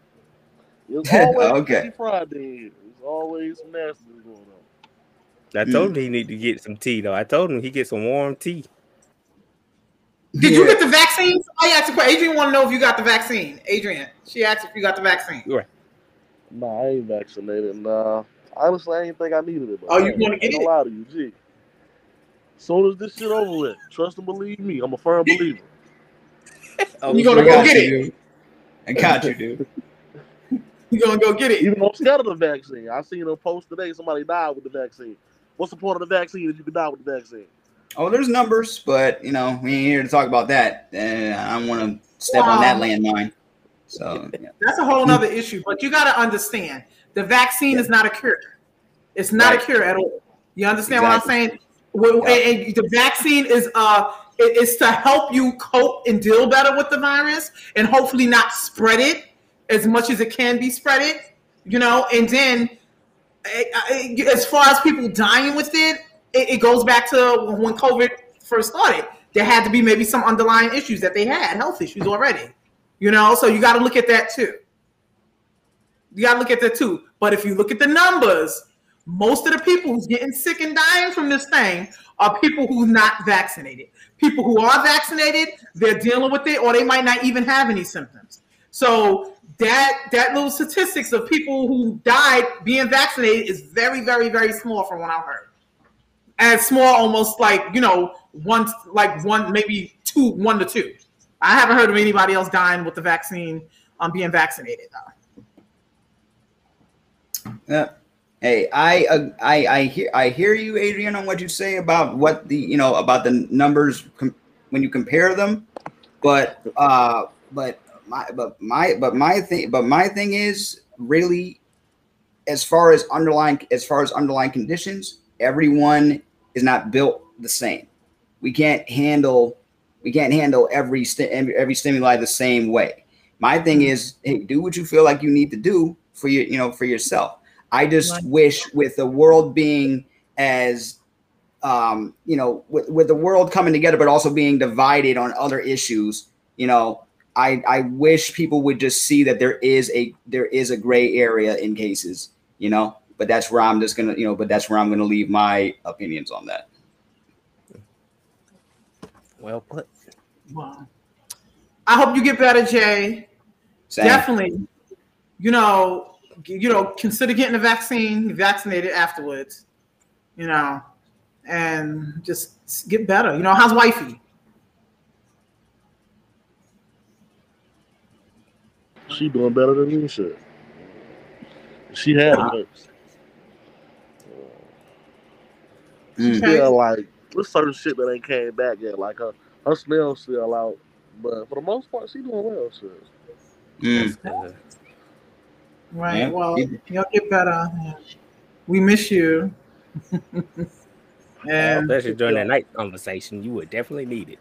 It's always Okay. Freaky Friday. in. It's always some nasty going on. I Mm. told him he need to get some tea though. I told him he get some warm tea. Did you get the vaccine? I asked a question. Adrian want to know if you got the vaccine. Adrian, she asked if you got the vaccine. Nah, I ain't vaccinated. Nah. Honestly, I didn't think I needed it. But Oh, you I ain't- wanna get ain't it? gonna lie to you, G. Soon as this shit over with, trust and believe me, I'm a firm believer. Oh, You gonna go get you, it? dude. I got you, dude. You gonna go get it? Even though I'm scared of the vaccine, I seen a post today. Somebody died with the vaccine. What's the point of the vaccine if you can die with the vaccine? Oh, there's numbers, but you know, we ain't here to talk about that. And I don't want to step on that Wow. landmine. So yeah. That's a whole other issue. But you got to understand, the vaccine is not a cure. It's not Right. a cure at all. You understand what I'm saying? Well, Yeah. and- the vaccine is uh, it- it's to help you cope and deal better with the virus, and hopefully not spread it as much as it can be spread it. You know, and then eh, eh, as far as people dying with it, it, it goes back to when COVID first started. There had to be maybe some underlying issues that they had, health issues already. You know, so you got to look at that too. You got to look at that too. But if you look at the numbers, most of the people who's getting sick and dying from this thing are people who's not vaccinated. People who are vaccinated, they're dealing with it, or they might not even have any symptoms. So that that little statistics of people who died being vaccinated is very, very, very small from what I've heard. And small, almost like you know, one like one, maybe two, one to two. I haven't heard of anybody else dying with the vaccine um, being vaccinated though. Yeah. Hey, I, uh, I I hear I hear you, Adrian, on what you say about what the you know about the numbers com- when you compare them, but uh, but my but my but my thing but my thing is really as far as underlying as far as underlying conditions, everyone is not built the same. We can't handle we can't handle every st- every stimuli the same way. My thing is, hey, do what you feel like you need to do for your you know for yourself. I just Right. wish with the world being as um, you know, with, with the world coming together, but also being divided on other issues, you know, I, I wish people would just see that there is a there is a gray area in cases, you know, but that's where I'm just gonna, you know, but that's where I'm gonna leave my opinions on that. Well put. Wow. I hope you get better, Jay. Same. Definitely. You know, you know, consider getting a vaccine, vaccinated afterwards. You know, and just get better. You know, how's wifey? She doing better than me, shit. She had it worse. Mm. Okay. Yeah, like there's certain shit that ain't came back yet. Like her, her smell still out, but for the most part, she doing well. Shit. Mm. Right. Yeah. Well, you'll get better. We miss you. and especially during that night conversation, you would definitely need it.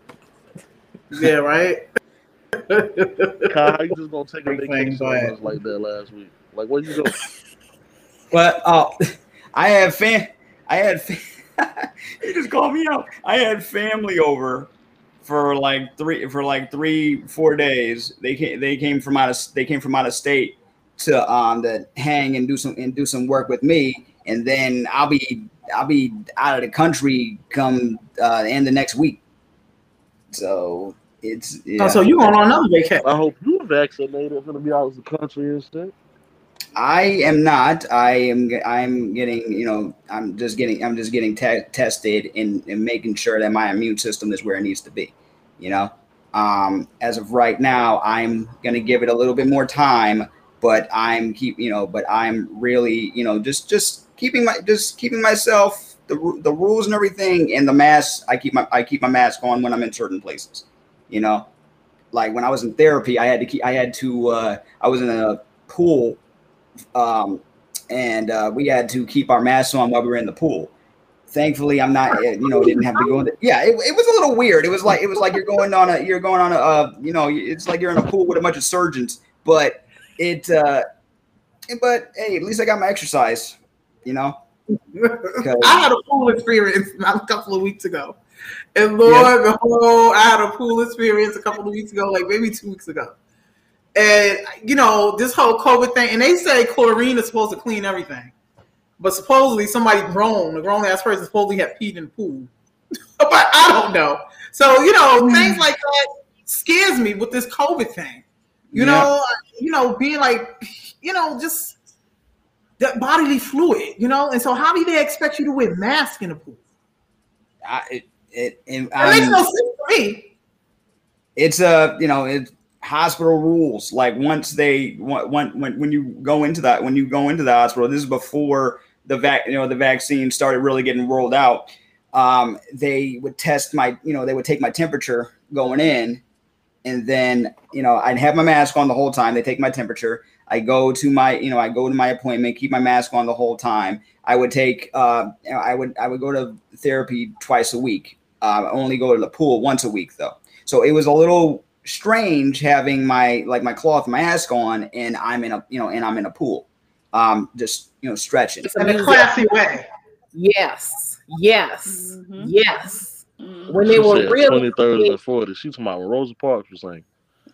yeah, right. Kai, how you just gonna take a Big thing, vacation go on ahead. us like that last week? Like, where you go? But uh, I had fam. I had. Fa- he just called me out. I had family over for like three for like three four days. They came. They came from out of. They came from out of state to um to hang and do some and do some work with me. And then I'll be I'll be out of the country come uh, end of next week. So it's yeah. Oh, so you going on another vacation? I hope you're vaccinated. I'm Gonna be out of the country and shit. I am not. I am. I'm getting. You know. I'm just getting. I'm just getting te- tested and, and making sure that my immune system is where it needs to be. You know. Um, as of right now, I'm gonna give it a little bit more time, but I'm keep. You know. But I'm really. You know. Just just keeping my just keeping myself the the rules and everything and the mask. I keep my I keep my mask on when I'm in certain places. You know. Like when I was in therapy, I had to keep. I had to. Uh, I was in a pool um, and uh, we had to keep our masks on while we were in the pool. thankfully I'm not eh, you know didn't have to go in yeah it, it was a little weird it was like it was like you're going on a you're going on a uh, you know it's like you're in a pool with a bunch of surgeons but it uh but hey at least I got my exercise you know I had a pool experience a couple of weeks ago. And Lord, behold, I had a pool experience a couple of weeks ago, like maybe two weeks ago. And you know, this whole COVID thing, and they say chlorine is supposed to clean everything. But supposedly somebody grown, a grown ass person supposedly had peed in the pool. but I don't know. So, you know, things like that scares me with this COVID thing. You Yeah. know, uh, you know, being like, you know, just that bodily fluid, you know? And so how do they expect you to wear mask in a pool? I, it, it, it, makes I'm- no sense to me. it's a you know it's hospital rules like once they when when when you go into that when you go into the hospital this is before the vac you know the vaccine started really getting rolled out um they would test my you know they would take my temperature going in and then you know i'd have my mask on the whole time they take my temperature i go to my you know i go to my appointment keep my mask on the whole time i would take uh i would i would go to therapy twice a week uh, I only go to the pool once a week though so it was a little strange having my like my cloth mask on and I'm in a you know and I'm in a pool. Um just you know stretching. It's In a classy way. Yes, yes, Mhm. yes. Mhm. When they She were said really, 23rd and 40. She's talking about Rosa Parks was saying.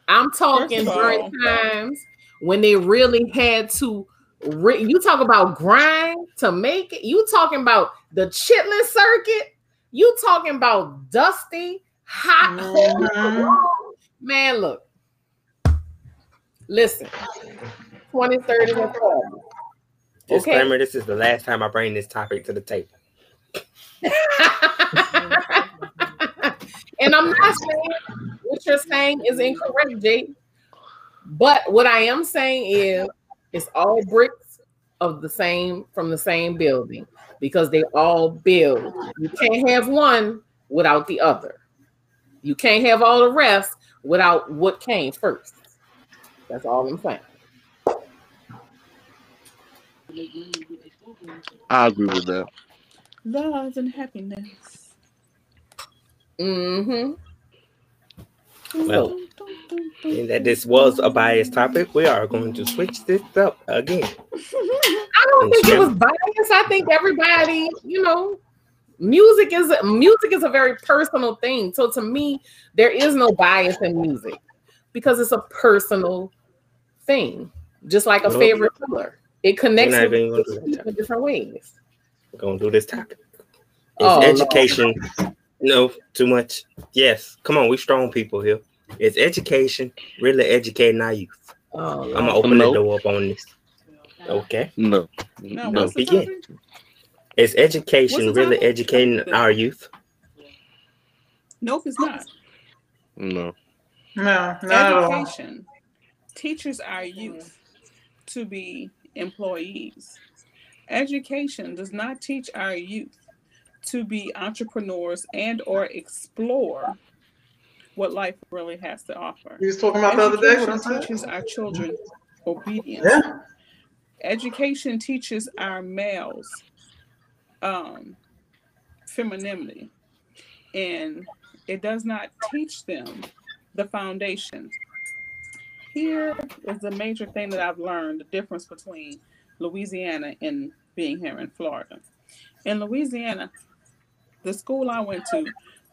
I'm talking First during all- times when they really had to. Re- you talk about grind to make it. You talking about the chitlin circuit. You talking about dusty, hot, Mhm. man. Look, listen. Twenty, thirty, and forty. Okay. Disclaimer: This is the last time I bring this topic to the table. and I'm not saying what you're saying is incorrect, Jay. But what I am saying is it's all bricks of the same from the same building because they all build. You can't have one without the other. You can't have all the rest without what came first. That's all I'm saying. I agree with that. Love and happiness. Mm-hmm. Well, and that this was a biased topic, we are going to switch this up again. I don't think it was biased. I think everybody, you know, music is music is a very personal thing. So to me, there is no bias in music because it's a personal thing, just like a Nope. favorite color. It connects with even gonna do that people in different ways. We're gonna do this topic. It's Oh, Lord. Education. No, too much. Yes, come on, we strong people here. It's education, really educating our youth. Oh, I'm gonna open No. the door up on this. Okay, No. No, No. begin. topic? it's education, really topic? educating our youth. Nope, it's not. No. No, not at all. Education teaches our youth to be employees. Education does not teach our youth to be entrepreneurs and or explore what life really has to offer. You was talking about the other day. Education teaches our children obedience. Yeah. Education teaches our males um, femininity, and it does not teach them the foundation. Here is the major thing that I've learned the difference between Louisiana and being here in Florida. In Louisiana, the school I went to,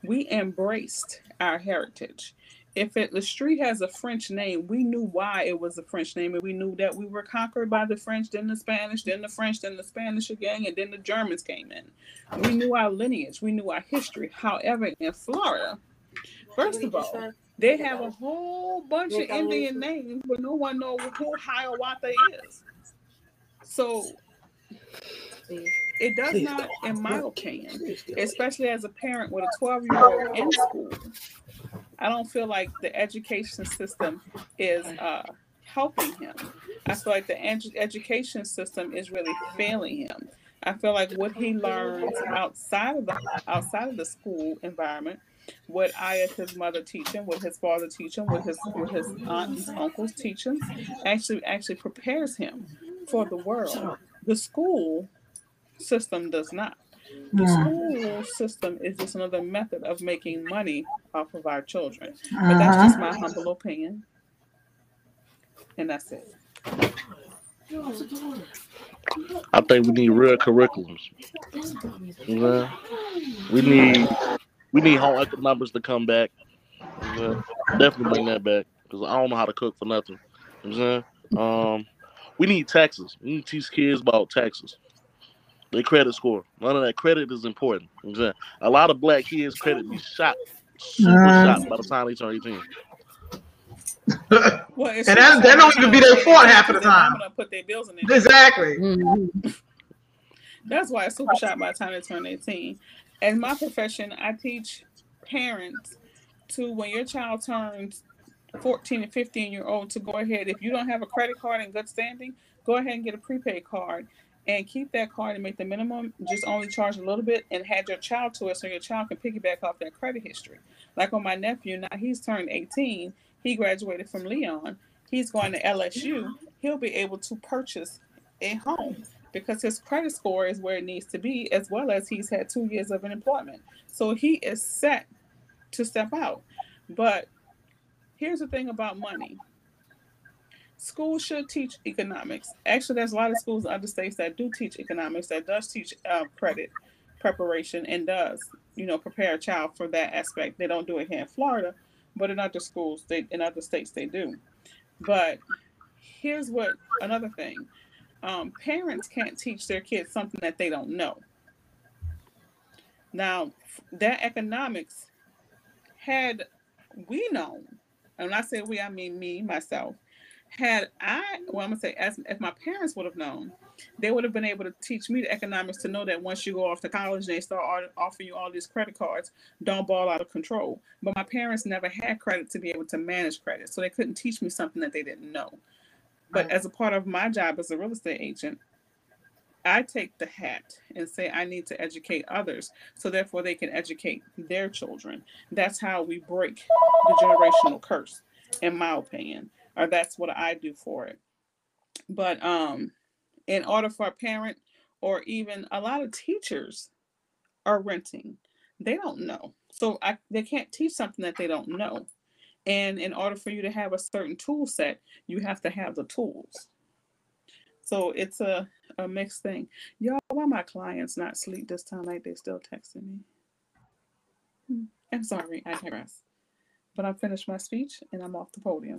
we embraced our heritage. If it, the street has a French name, we knew why it was a French name, and we knew that we were conquered by the French, then the Spanish, then the French, then the Spanish again, and then the Germans came in. We knew our lineage, we knew our history. However, in Florida, first of all, they have a whole bunch of Indian names, but no one knows who Hiawatha is. So it does not, in my opinion, especially as a parent with a 12 year old in school, I don't feel like the education system is uh, helping him. I feel like the edu- education system is really failing him. I feel like what he learns outside of the outside of the school environment, what I as his mother teach him, what his father teach him, what his what his aunts and uncles teach him, actually actually prepares him for the world. The school system does not. The school system is just another method of making money off of our children. But that's just Uh-huh. my humble opinion. And that's it. I think we need real curriculums. Yeah. We need we need home economics to come back. Yeah. Definitely bring that back because I don't know how to cook for nothing. You know what I'm saying? Um, we need taxes. We need to teach kids about taxes. Their credit score. None of that credit is important. You know what I'm saying? A lot of black kids' credit be shot, super Mm. shot by the time they turn 18. Well, And that- that don't even be their fault half of the time. I'm gonna put their bills in there. Exactly. That's why it's super shot by the time they turn 18. In my profession, I teach parents to when your child turns 14 and 15 year old to go ahead. If you don't have a credit card in good standing, go ahead and get a prepaid card and keep that card and make the minimum, just only charge a little bit and add your child to it so your child can piggyback off that credit history. Like on my nephew, now he's turned 18. He graduated from Leon. He's going to LSU. He'll be able to purchase a home because his credit score is where it needs to be, as well as he's had two years of unemployment. So he is set to step out. But here's the thing about money schools should teach economics. Actually, there's a lot of schools in other states that do teach economics, that does teach uh, credit preparation, and does you know prepare a child for that aspect. They don't do it here in Florida, but in other schools, they in other states they do. But here's what another thing um, parents can't teach their kids something that they don't know. Now, that economics had we known, and when I say we, I mean me, myself, had I, well, I'm gonna say, as if my parents would have known, they would have been able to teach me the economics to know that once you go off to college and they start offering you all these credit cards, don't ball out of control. But my parents never had credit to be able to manage credit, so they couldn't teach me something that they didn't know. But Right. as a part of my job as a real estate agent, I take the hat and say I need to educate others so therefore they can educate their children. That's how we break the generational curse, in my opinion, or that's what I do for it. But um, in order for a parent or even a lot of teachers are renting, they don't know. So I, they can't teach something that they don't know. And in order for you to have a certain tool set, you have to have the tools. So it's a, a mixed thing. Y'all, why my clients not sleep this time like they still texting me? Hmm, I'm sorry, I digress. But I'm finished my speech and I'm off the podium.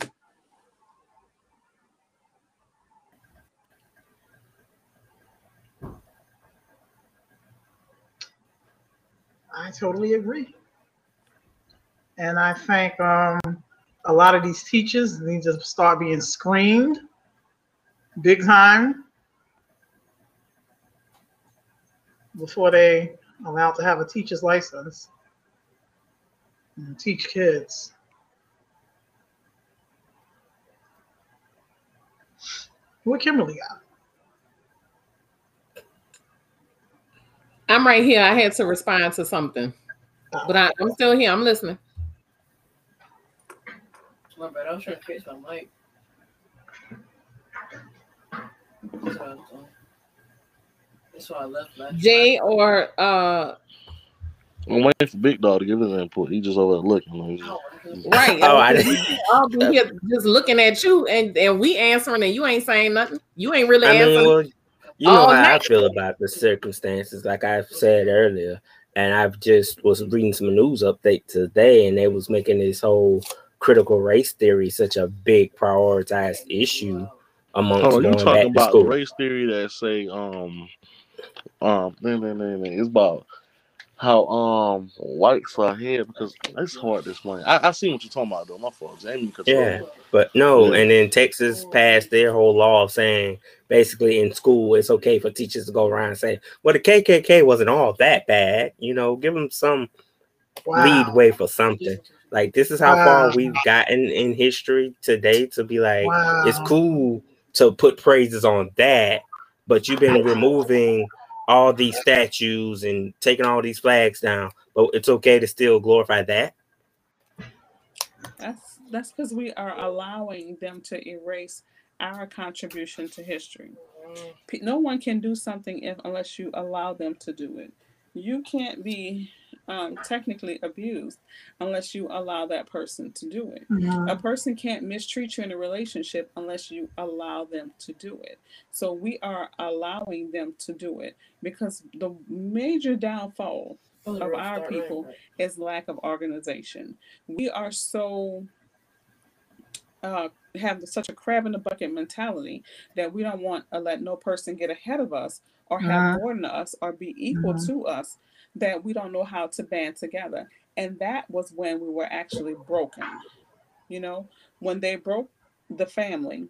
I totally agree. And I think um, a lot of these teachers need to start being screened big time before they are allowed to have a teacher's license and teach kids. What Kimberly got? I'm right here. I had to respond to something, but I, I'm still here. I'm listening. My bad. I was trying to fix my mic. That's what I. That's why I left last Jay or uh, I'm waiting for Big Dog to give his input. He just over there looking. night. right? Oh, I we all be here just looking at you, and and we answering, and you ain't saying nothing. You ain't really I mean, answering. well, you know all how I feel about the circumstances, like I said earlier. And I've just was reading some news update today, and they was making this whole critical race theory such a big prioritized issue amongst Oh, you talking about school. race theory that say um um it's about how um whites are here because it's hard this morning. I, I see what you're talking about though. My fault, Jamie. control. Yeah, but no, Yeah. and then Texas passed their whole law of saying basically in school it's okay for teachers to go around and say, well, the KKK wasn't all that bad, you know, give them some Wow. lead way for something. Like this is how Wow. far we've gotten in history today to be like Wow. it's cool to put praises on that, but you've been removing all these statues and taking all these flags down, but it's okay to still glorify that. That's that's because we are allowing them to erase our contribution to history. No one can do something if unless you allow them to do it. you can't be um, technically abused unless you allow that person to do it. A person can't mistreat you in a relationship unless you allow them to do it. So we are allowing them to do it because the major downfall of our people is lack of organization. We are so uh, have such a crab in the bucket mentality that we don't want to let no person get ahead of us or have Uh-huh. more than us or be equal Mhm. to us that we don't know how to band together. And that was when we were actually broken. You know, when they broke the family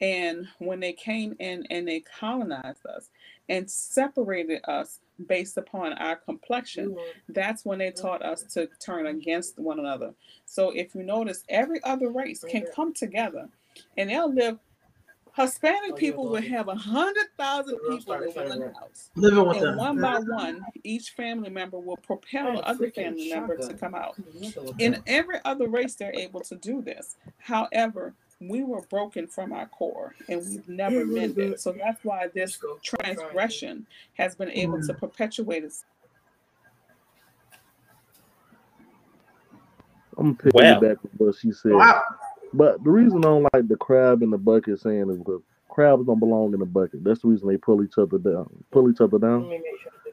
and when they came in and they colonized us and separated us based upon our complexion, mm-hmm. that's when they taught us to turn against one another. So if you notice, every other race can mm-hmm. come together and they'll live. Hispanic people will have a hundred thousand people in one house. Living with And them. one by one, each family member will propel the other family member to come out. In every other race, they're able to do this. However, we were broken from our core and we've never mended. So that's why this transgression has been able to perpetuate itself. I'm picking Wow. back with what she said. Wow. But the reason I don't like the crab in the bucket saying is because crabs don't belong in the bucket. That's the reason they pull each other down. Pull each other down. You know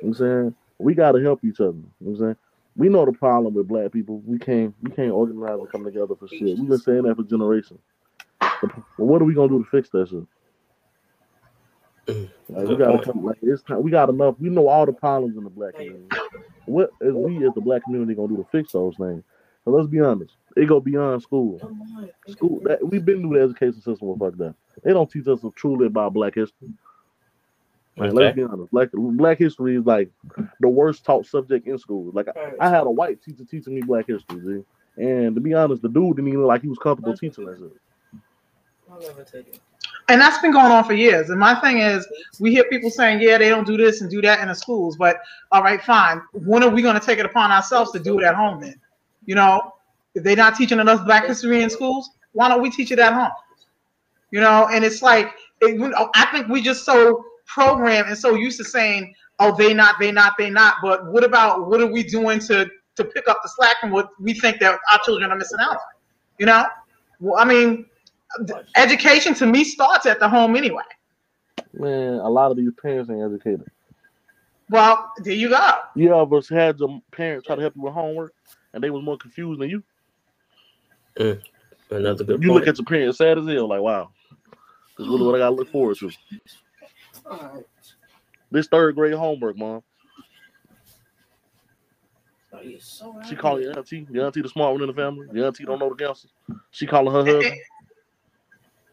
what I'm saying? We gotta help each other. You know what I'm saying? We know the problem with black people. We can't we can't organize and come together for shit. We've been saying that for generations. But what are we gonna do to fix that shit? Mm. Like, we gotta come like it's time we got enough. We know all the problems in the black community. What is we as the black community gonna do to fix those things? So let's be honest. It go beyond school. School that we've been through the education system was fucked up. They don't teach us truly about black history. Like, let's be honest. Black black history is like the worst taught subject in school. Like I, I had a white teacher teaching me black history, G. And to be honest, the dude didn't even look like he was comfortable teaching us shit. I'll never take it. And that's been going on for years. And my thing is, we hear people saying, yeah, they don't do this and do that in the schools. But all right, fine. When are we going to take it upon ourselves to do it at home then? You know, if they're not teaching enough black history in schools, why don't we teach it at home? You know, and it's like, it, I think we just so programmed and so used to saying, oh, they not, they not, they not. But what about what are we doing to to pick up the slack from what we think that our children are missing out on? You know, well, I mean, education to me starts at the home anyway. Man, a lot of these parents ain't educated. Well, there you go. You ever had your parents try to help you with homework and they was more confused than you? Uh, another good You point. look at your parents sad as hell, like, wow. This is really what I gotta look forward to. All right. This third grade homework, mom. Oh, so She right. calling your auntie. Your auntie the smart one in the family. Your auntie don't know the answers. She calling her husband.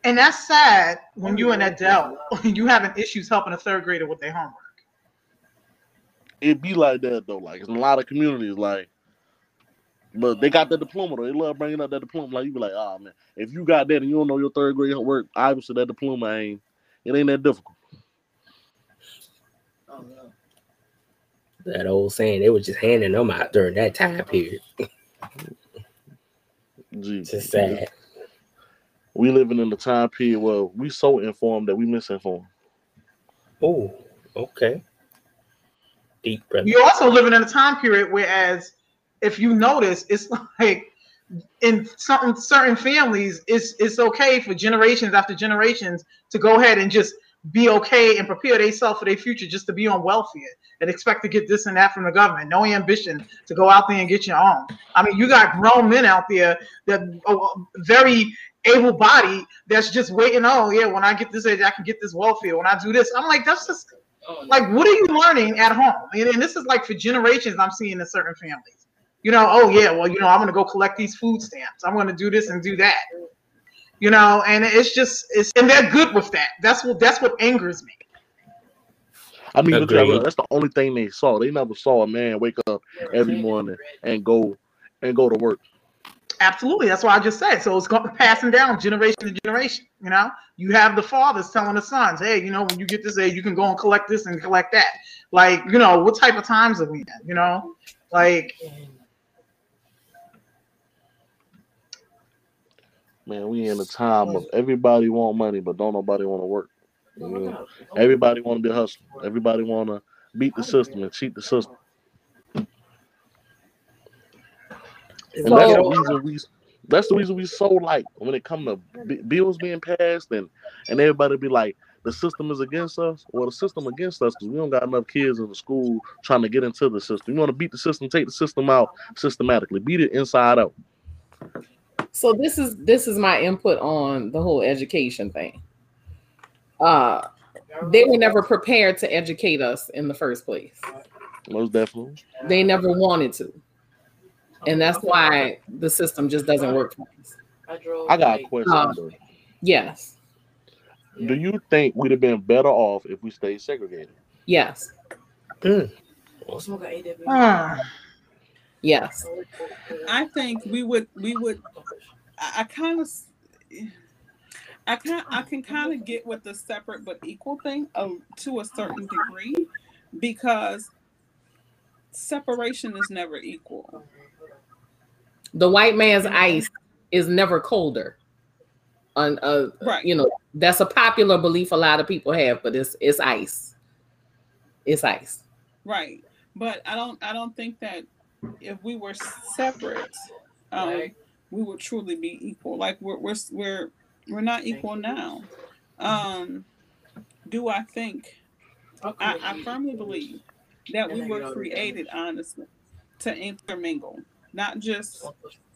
And that's sad when you're an adult, you having issues helping a third grader with their homework. It be like that though. Like in a lot of communities, like, but they got the diploma though. They love bringing up that diploma. Like you be like, oh man, if you got that and you don't know your third grade work, obviously that diploma ain't it ain't that difficult. Oh, no. that old saying, they were just handing them out during that time period. Gee, It's just sad. we living in the time period where we so informed that we misinformed. Oh, okay. Deep brother. You're also living in a time period whereas if you notice, it's like in certain certain families, it's it's okay for generations after generations to go ahead and just be okay and prepare themselves for their future just to be on welfare and expect to get this and that from the government. No ambition to go out there and get your own. I mean, you got grown men out there that are very able body that's just waiting. Oh yeah, when I get this age, I can get this welfare. When I do this, I'm like, that's just Oh, like what are you learning at home and, and this is like for generations i'm seeing in certain families you know oh yeah well you know i'm going to go collect these food stamps. I'm going to do this and do that. You know and it's just it's and they're good with that. That's what that's what angers me. I mean, look at Agreed. that, that's the only thing they saw. They never saw a man wake up every morning and go and go to work. absolutely that's why i just said. So it's going passing down generation to generation you know? You have the fathers telling the sons hey you know when you get this age you can go and collect this and collect that. Like you know what type of times are we in you know? Like man, we in a time of everybody want money, but don't nobody want to work. You know? Everybody want to be a hustler. Everybody want to beat the system and cheat the system. And that's the reason we. That's the reason we so like when it come to b- bills being passed and and everybody be like the system is against us. or the system against us because we don't got enough kids in the school trying to get into the system. You want to beat the system, take the system out systematically, beat it inside out so this is this is my input on the whole education thing. Uh they were never prepared to educate us in the first place. Most definitely. They never wanted to. And that's why the system just doesn't work for us. I drove. I got a question. Uh. Yes. Do you think we'd have been better off if we stayed segregated? Yes. smoke an AW. Yes. I think we would we would I, I kind of I can I can kind of get with the separate but equal thing um, to a certain degree because separation is never equal. The white man's ice is never colder. On uh, Right. you know, that's a popular belief a lot of people have, but it's it's ice. It's ice. Right. But I don't I don't think that if we were separate, um, Right. we would truly be equal. Like we're we're we're we're not equal now. Um, do I think I, I firmly believe that we were created honestly to intermingle, not just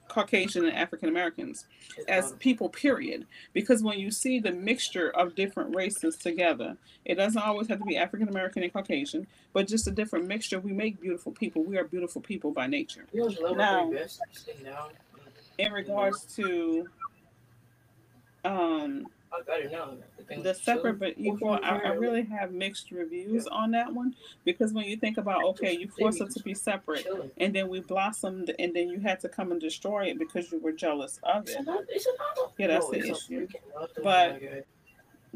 Caucasian and African Americans as people, period. Because when you see the mixture of different races together, it doesn't always have to be African American and Caucasian, but just a different mixture. We make beautiful people. We are beautiful people by nature. You know, it's level Now- three best. Sitting down. In regards to um, I got it now. The, thing the is separate but equal, I, I really have mixed reviews on that one because when you think about okay, you force it to be separate. And then we blossomed and then you had to come and destroy it because you were jealous of it. Yeah, that's the issue. freaking lot of But-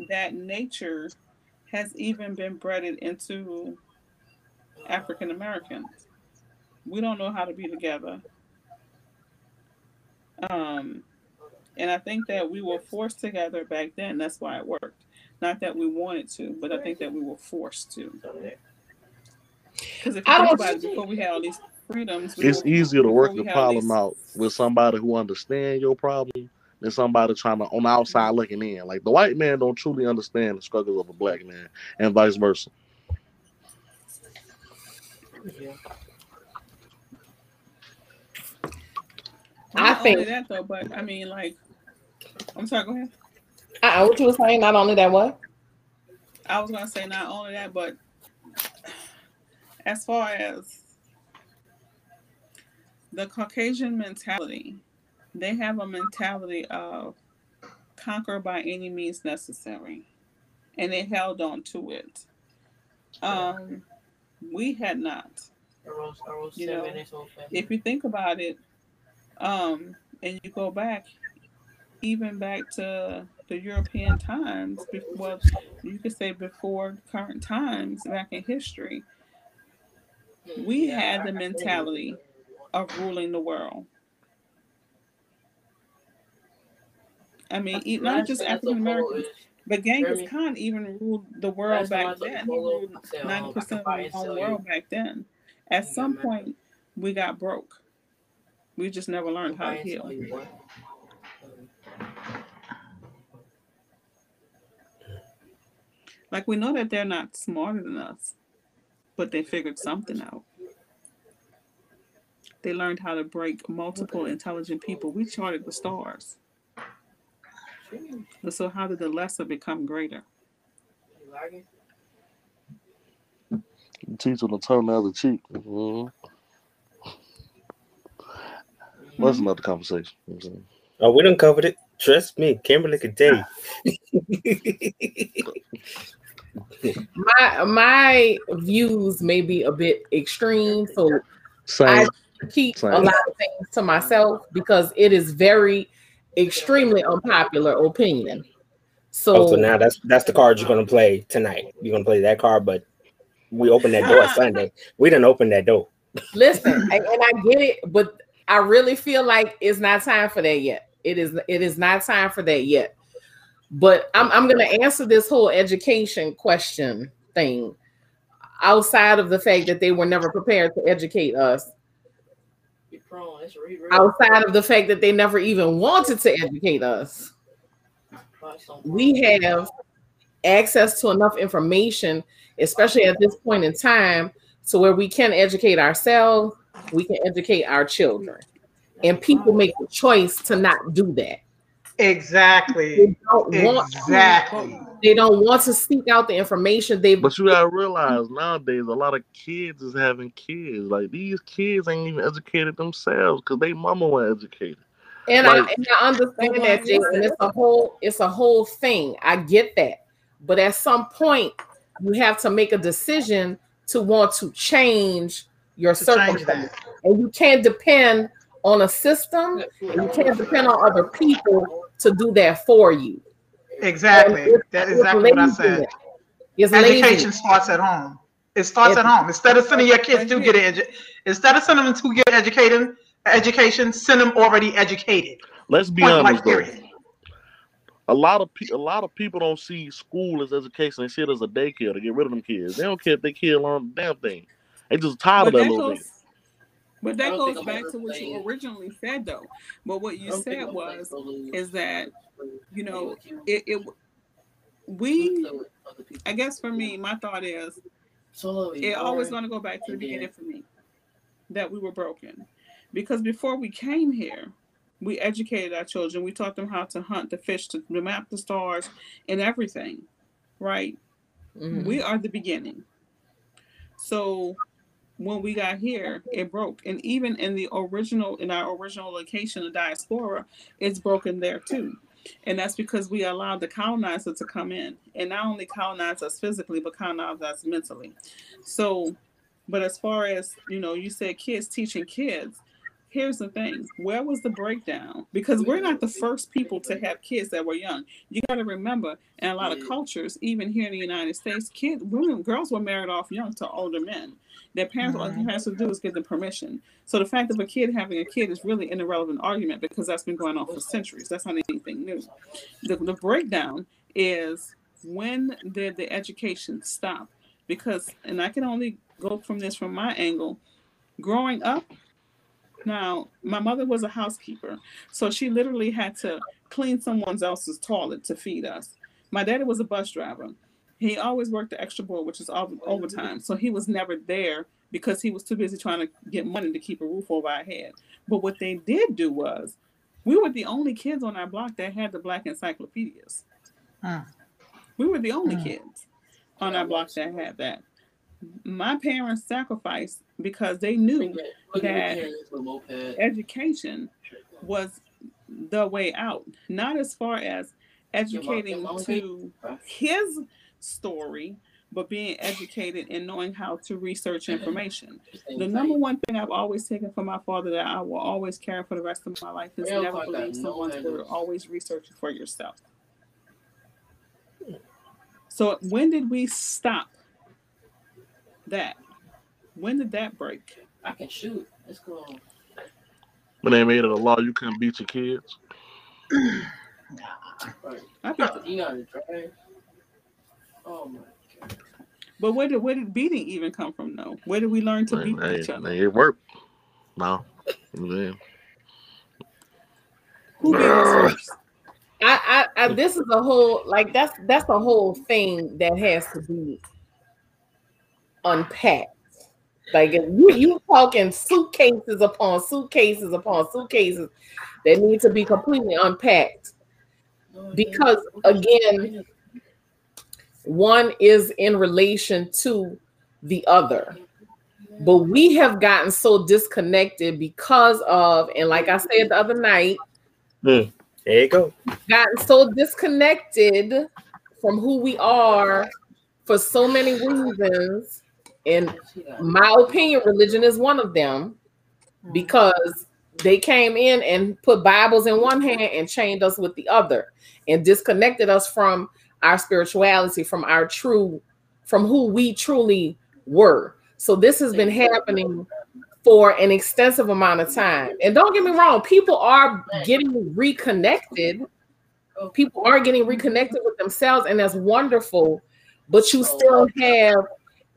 that nature has even been bred into african americans we don't know how to be together um and i think that we were forced together back then that's why it worked not that we wanted to but i think that we were forced to because if you I think about it before we had all these freedoms It's before- easier to work before the we had all problem these- out with somebody who understands your problem than somebody trying to on the outside looking in. Like the white man don't truly understand the struggles of a black man, and vice versa. Yeah. I not think- that though but i mean like i'm sorry go ahead Uh, what you were saying? Not only that, what? I was gonna say not only that, but as far as the Caucasian mentality, they have a mentality of conquer by any means necessary, and they held on to it. Um, we had not. I rose, I rose You seven know, old. If you think about it, um, and you go back, even back to the European times, well, you could say before current times, back in history, we had the mentality of ruling the world. I mean, not just African Americans, but Genghis? Khan even ruled the world Last time I back then. He ruled I said, um, ninety I percent of the whole world back then. At some point, we got broke. We just never learned how to heal. sell you, boy. Like we know that they're not smarter than us, but they figured something out. They learned how to break multiple intelligent people. We charted the stars. But so how did the lesser become greater? You lagging? Teach them to turn the other cheek. Mhm. That's another conversation. You know what I'm saying? Oh, we done covered it. Trust me, Kimberly could tell you. My my views may be a bit extreme, so Same. I keep Same. a lot of things to myself because it is very extremely unpopular opinion. So, Oh, so now that's that's the card you're gonna play tonight. You're gonna play that card, but we opened that door Sunday. We didn't open that door. listen, and, and I get it, but I really feel like it's not time for that yet. It is it is not time for that yet. But I'm I'm gonna answer this whole education question thing outside of the fact that they were never prepared to educate us. prone. It's re- re- outside of the fact that they never even wanted to educate us. We have access to enough information, especially at this point in time, to where we can educate ourselves, we can educate our children. And people make the choice to not do that. Exactly. They don't want Exactly. they don't want to seek out the information. They But you gotta realize nowadays a lot of kids is having kids. Like these kids ain't even educated themselves because they mama was educated. And I and I understand But that, why Jason. is It's a whole it's a whole thing. I get that. But at some point, you have to make a decision to want to change your To change circumstance. that. And you can't depend on a system, and you can't depend on other people to do that for you. Exactly. It's- That's exactly what I said. It's Education lazy. starts at home. It starts It- at home. Instead of sending your kids to get an edu- instead of sending them to get educated, education, send them already educated. Let's be Point honest blank, though. A lot of pe- a lot of people don't see school as education. They see it as a daycare to get rid of them kids. They don't care if they kid learn the damn thing. They just tired But of that that little bit. goes, but that goes back to what you originally said, though. But what you said was is that you know it, it we play with other people. I guess for me, my thought is So it always going to go back to the And beginning for me that we were broken. Because before we came here we educated our children. We taught them how to hunt to fish to map the stars and everything right? Mhm. we are the beginning. So when we got here it broke. And even in the original in our original location the diaspora it's broken there too. And that's because we allowed the colonizer to come in. And not only colonize us physically but colonize us mentally. So but as far as you know you said kids teaching kids here's the thing. Where was the breakdown? Because we're not the first people to have kids that were young. You got to remember in a lot of cultures even here in the united states kids women girls were married off young to older men. Their parents all they has to do is give them permission. So the fact of a kid having a kid is really an irrelevant argument because that's been going on for centuries. That's not anything new. The, the breakdown is when did the education stop? Because and i can only go from this from my angle growing up now my mother was a housekeeper so she literally had to clean someone else's toilet to feed us. My daddy was a bus driver. He always worked the extra board which is over- overtime so he was never there because he was too busy trying to get money to keep a roof over our head. But what they did do was we were the only kids on our block that had the black encyclopedias. We were the only kids on our block that had that. My parents sacrificed because they knew Look at- look at that the parents with moped. education was the way out not as far as educating to his story but being educated and knowing how to research information. The number one thing i've always taken from my father that i will always carry for the rest of my life is never believe someone's word always research it for yourself. So when did we stop that when did that break I can shoot. It's cool. go. When they made it a law, you couldn't beat your kids. Right. I think, You got to drive. Oh my god. but where did where did beating even come from though where did we learn to beat Man, each other man, it worked. No. Man. who beat us first I, I, I this is a whole like that's that's the whole thing that has to be unpacked. Like you you talking suitcases upon suitcases upon suitcases that need to be completely unpacked oh, because again one is in relation to the other but we have gotten so disconnected because of and like i said the other night hmm. There you go. gotten so disconnected from who we are for so many reasons. In my opinion, religion is one of them mm. because they came in and put Bibles in one hand and chained us with the other and disconnected us from our spirituality, from our true, from who we truly were. So this has been happening for an extensive amount of time. And don't get me wrong, people are getting reconnected. Oh. People are getting reconnected with themselves, and that's wonderful. But you still have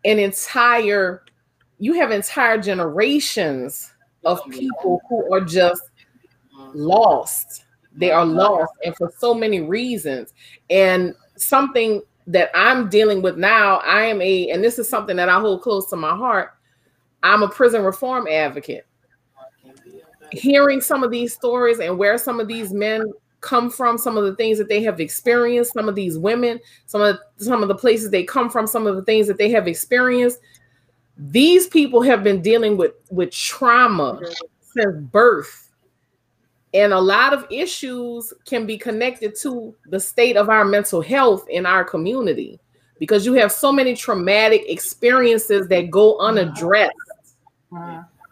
an entire, you have entire generations of people who are just lost. They are lost, and for so many reasons. And something that I'm dealing with now, I am a, and this is something that I hold close to my heart. I'm a prison reform advocate. Hearing some of these stories and where some of these men come from, some of the things that they have experienced, some of these women, some of some of the places they come from, some of the things that they have experienced. These people have been dealing with with trauma since birth and a lot of issues can be connected to the state of our mental health in our community because you have so many traumatic experiences that go unaddressed.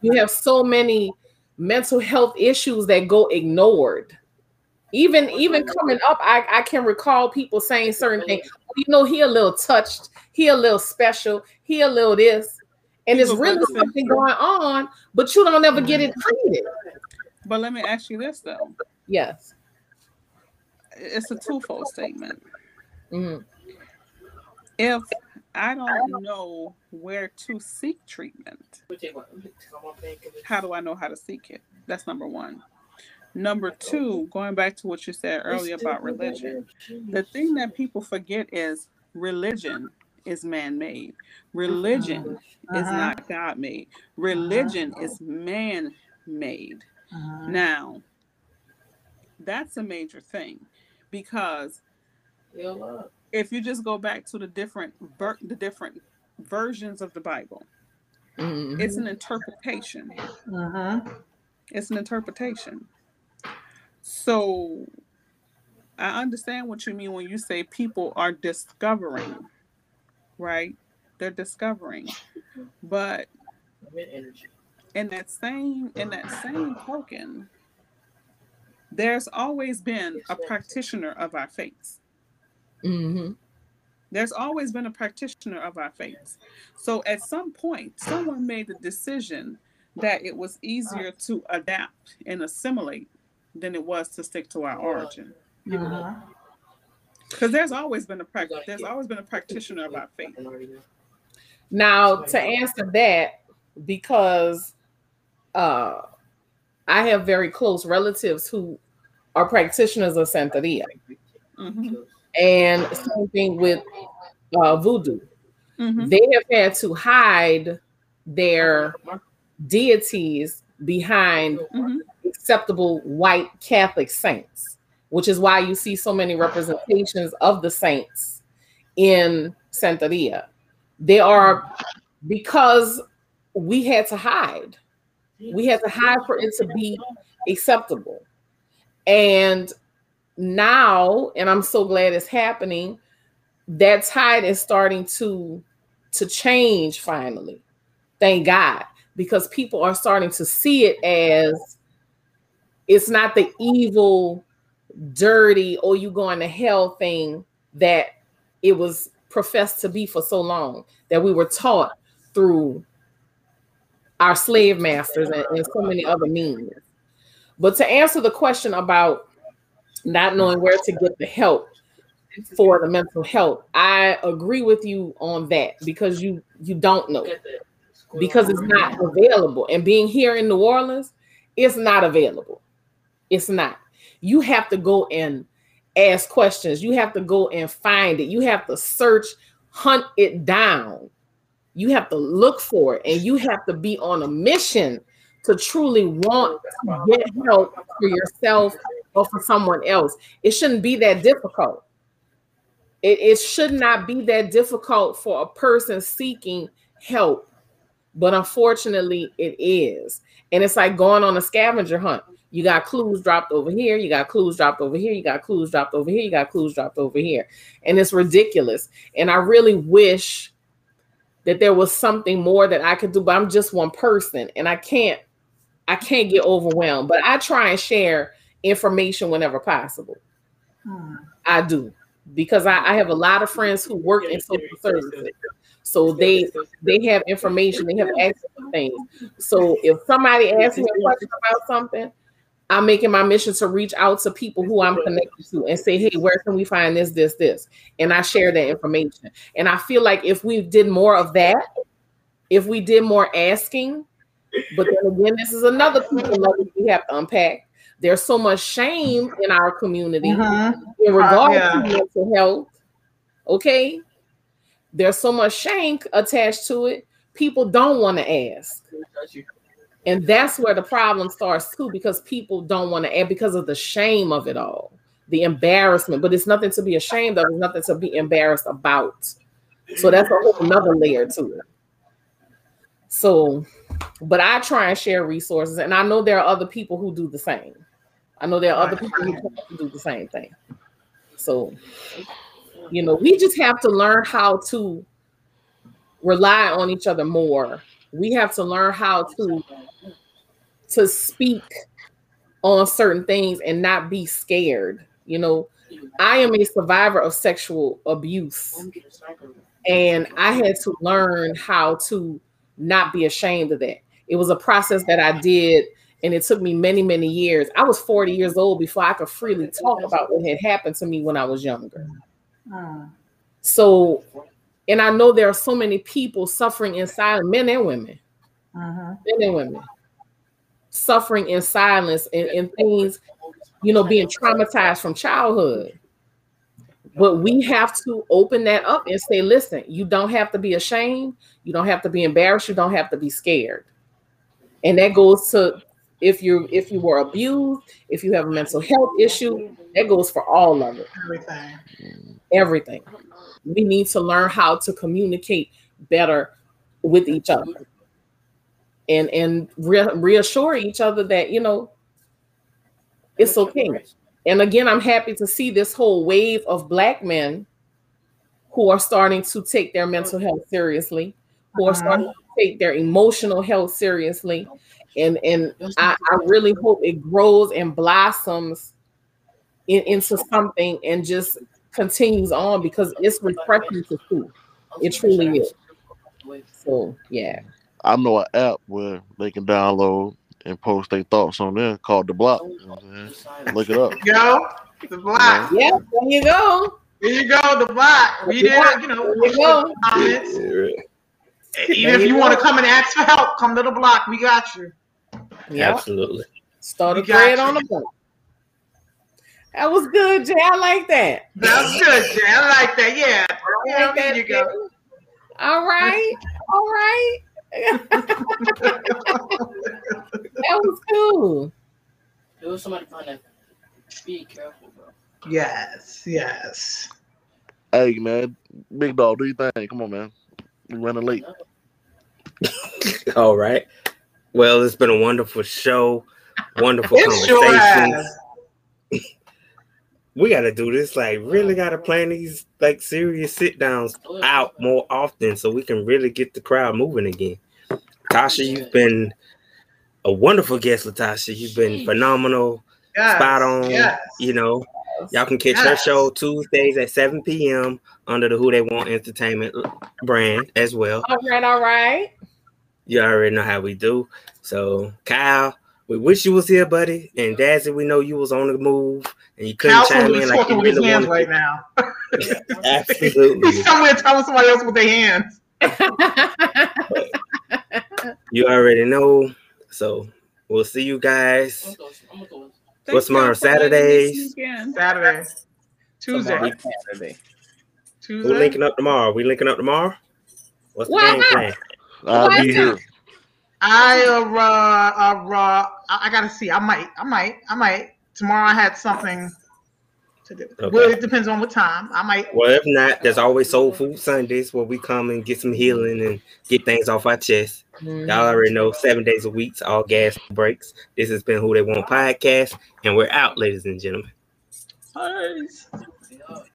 You have so many mental health issues that go ignored. Even even coming up, I, I can recall people saying certain things. You know, he a little touched, he a little special, he a little this, and it's really something going on, but you don't ever get it treated. But let me ask you this though. Yes. It's a twofold statement. Mm-hmm. If I don't know where to seek treatment, how do I know how to seek it? That's number one. Number two, going back to what you said earlier about religion, the thing that people forget is religion is man made. Religion uh-huh. is not God made. Religion uh-huh. is man made. Uh-huh. Now, that's a major thing because if you just go back to the different ver- the different versions of the Bible, mm-hmm. it's an interpretation. Uh-huh. It's an interpretation. So I understand what you mean when you say people are discovering, right? They're discovering. But in that same in that same token, there's always been a practitioner of our faiths. Mm-hmm. There's always been a practitioner of our faiths. So at some point, someone made the decision that it was easier to adapt and assimilate than it was to stick to our origin. Because uh-huh. there's always been a practice. There's always been a practitioner of our faith. Now, to answer that, because uh, I have very close relatives who are practitioners of Santeria. Mm-hmm. And same thing with uh, voodoo. Mm-hmm. They have had to hide their deities behind mm-hmm. Acceptable white Catholic saints, which is why you see so many representations of the saints in Santeria. They are because we had to hide. We had to hide for it to be acceptable. And now, and I'm so glad it's happening, that tide is starting to to change finally. Thank God. Because people are starting to see it as it's not the evil, dirty, or you going to hell thing that it was professed to be for so long, that we were taught through our slave masters and, and so many other means. But to answer the question about not knowing where to get the help for the mental health, I agree with you on that because you you don't know because it's not available. And being here in New Orleans, it's not available. It's not. You have to go and ask questions. You have to go and find it. You have to search, hunt it down. You have to look for it and you have to be on a mission to truly want to get help for yourself or for someone else. It shouldn't be that difficult. It, it should not be that difficult for a person seeking help, but unfortunately, it is. And it's like going on a scavenger hunt. You got clues dropped over here, you got clues dropped over here, you got clues dropped over here, you got clues dropped over here. And it's ridiculous. And I really wish that there was something more that I could do, but I'm just one person and I can't I can't get overwhelmed. But I try and share information whenever possible. Hmm. I do because I, I, have a lot of friends who work in social services. So they they have information, they have access to things. So if somebody asks me a question about something, I'm making my mission to reach out to people who I'm connected to and say, hey, where can we find this, this, this? And I share that information. And I feel like if we did more of that, if we did more asking, But then again, this is another piece of luggage we have to unpack. There's so much shame in our community Mhm. in regards yeah. to mental health. Okay. There's so much shame attached to it. People don't want to ask. And that's where the problem starts too, because people don't want to ask because of the shame of it all, the embarrassment. But it's nothing to be ashamed of, it's nothing to be embarrassed about. So that's a whole another layer to it. So, but I try and share resources, and I know there are other people who do the same. I know there are other people who do the same thing. So, you know, we just have to learn how to rely on each other more. We have to learn how to to speak on certain things and not be scared. You know, I am a survivor of sexual abuse and I had to learn how to not be ashamed of that. It was a process that I did, and it took me many, many years. I was 40 years old before I could freely talk about what had happened to me when I was younger. So, and I know there are so many people suffering in silence, men and women, Mhm. men and women, suffering in silence and, and things, you know, being traumatized from childhood. But we have to open that up and say, listen, you don't have to be ashamed. You don't have to be embarrassed. You don't have to be scared. And that goes to if you if you were abused, if you have a mental health issue, that goes for all of it Everything. everything. We need to learn how to communicate better with each other and and re- reassure each other that you know it's okay. And again, I'm happy to see this whole wave of black men who are starting to take their mental health seriously, who are uh-huh. starting to take their emotional health seriously. And and I, I really hope it grows and blossoms in, into something and just continues on because it's refreshing to see. It truly is. So yeah. I know an app where they can download and post their thoughts on there called the block. You know what I'm? Look it up. Go the block. Yeah, there you go. There you go. The block. We did, you know, There you go. comments. Even if you you want to come and ask for help, come to the block. We got you. Yeah. Absolutely. Start a We got thread on the block. That was good, Jay. I like that. That's good, Jay. I like that. Yeah. I Yeah, there that, you go. All right. All right. That was cool. There was somebody trying to be careful, bro. Yes, yes. Hey man, big dog, do you think? Come on, man. We running late. All right. Well, it's been a wonderful show. Wonderful It sure conversations. has. we got to do this. Like, really got to plan these like serious sit downs out more often so we can really get the crowd moving again. Tasha, you've been a wonderful guest, Latasha. You've been phenomenal, Yes, spot on. yes. You know, y'all can catch her show Tuesdays at 7 p.m. under the Who They Want Entertainment brand as well. All right, all right. You already know how we do. So, Kyle, we wish you was here, buddy. And Dazzy, we know you was on the move and you couldn't Cal's chime in like talking you with his really hands wanted right to. now. Absolutely. He's somewhere telling somebody else with their hands. You already know. So, we'll see you guys. I'm gonna go. I'm gonna go. Thank What's tomorrow? y'all for Saturdays? Saturday. Tuesday. Tomorrow, Saturday. We're linking up tomorrow. We linking up tomorrow? What's the Why game plan? I'll Why be here. I uh, uh, uh I, I gotta see. I might. I might. I might. Tomorrow I had something to do. Okay. Well, it depends on what time. I might. Well, if not, there's always Soul Food Sundays where we come and get some healing and get things off our chest. Y'all already know seven days a week, all gas brakes. This has been Who They Want podcast, and we're out, ladies and gentlemen. Peace. Yeah.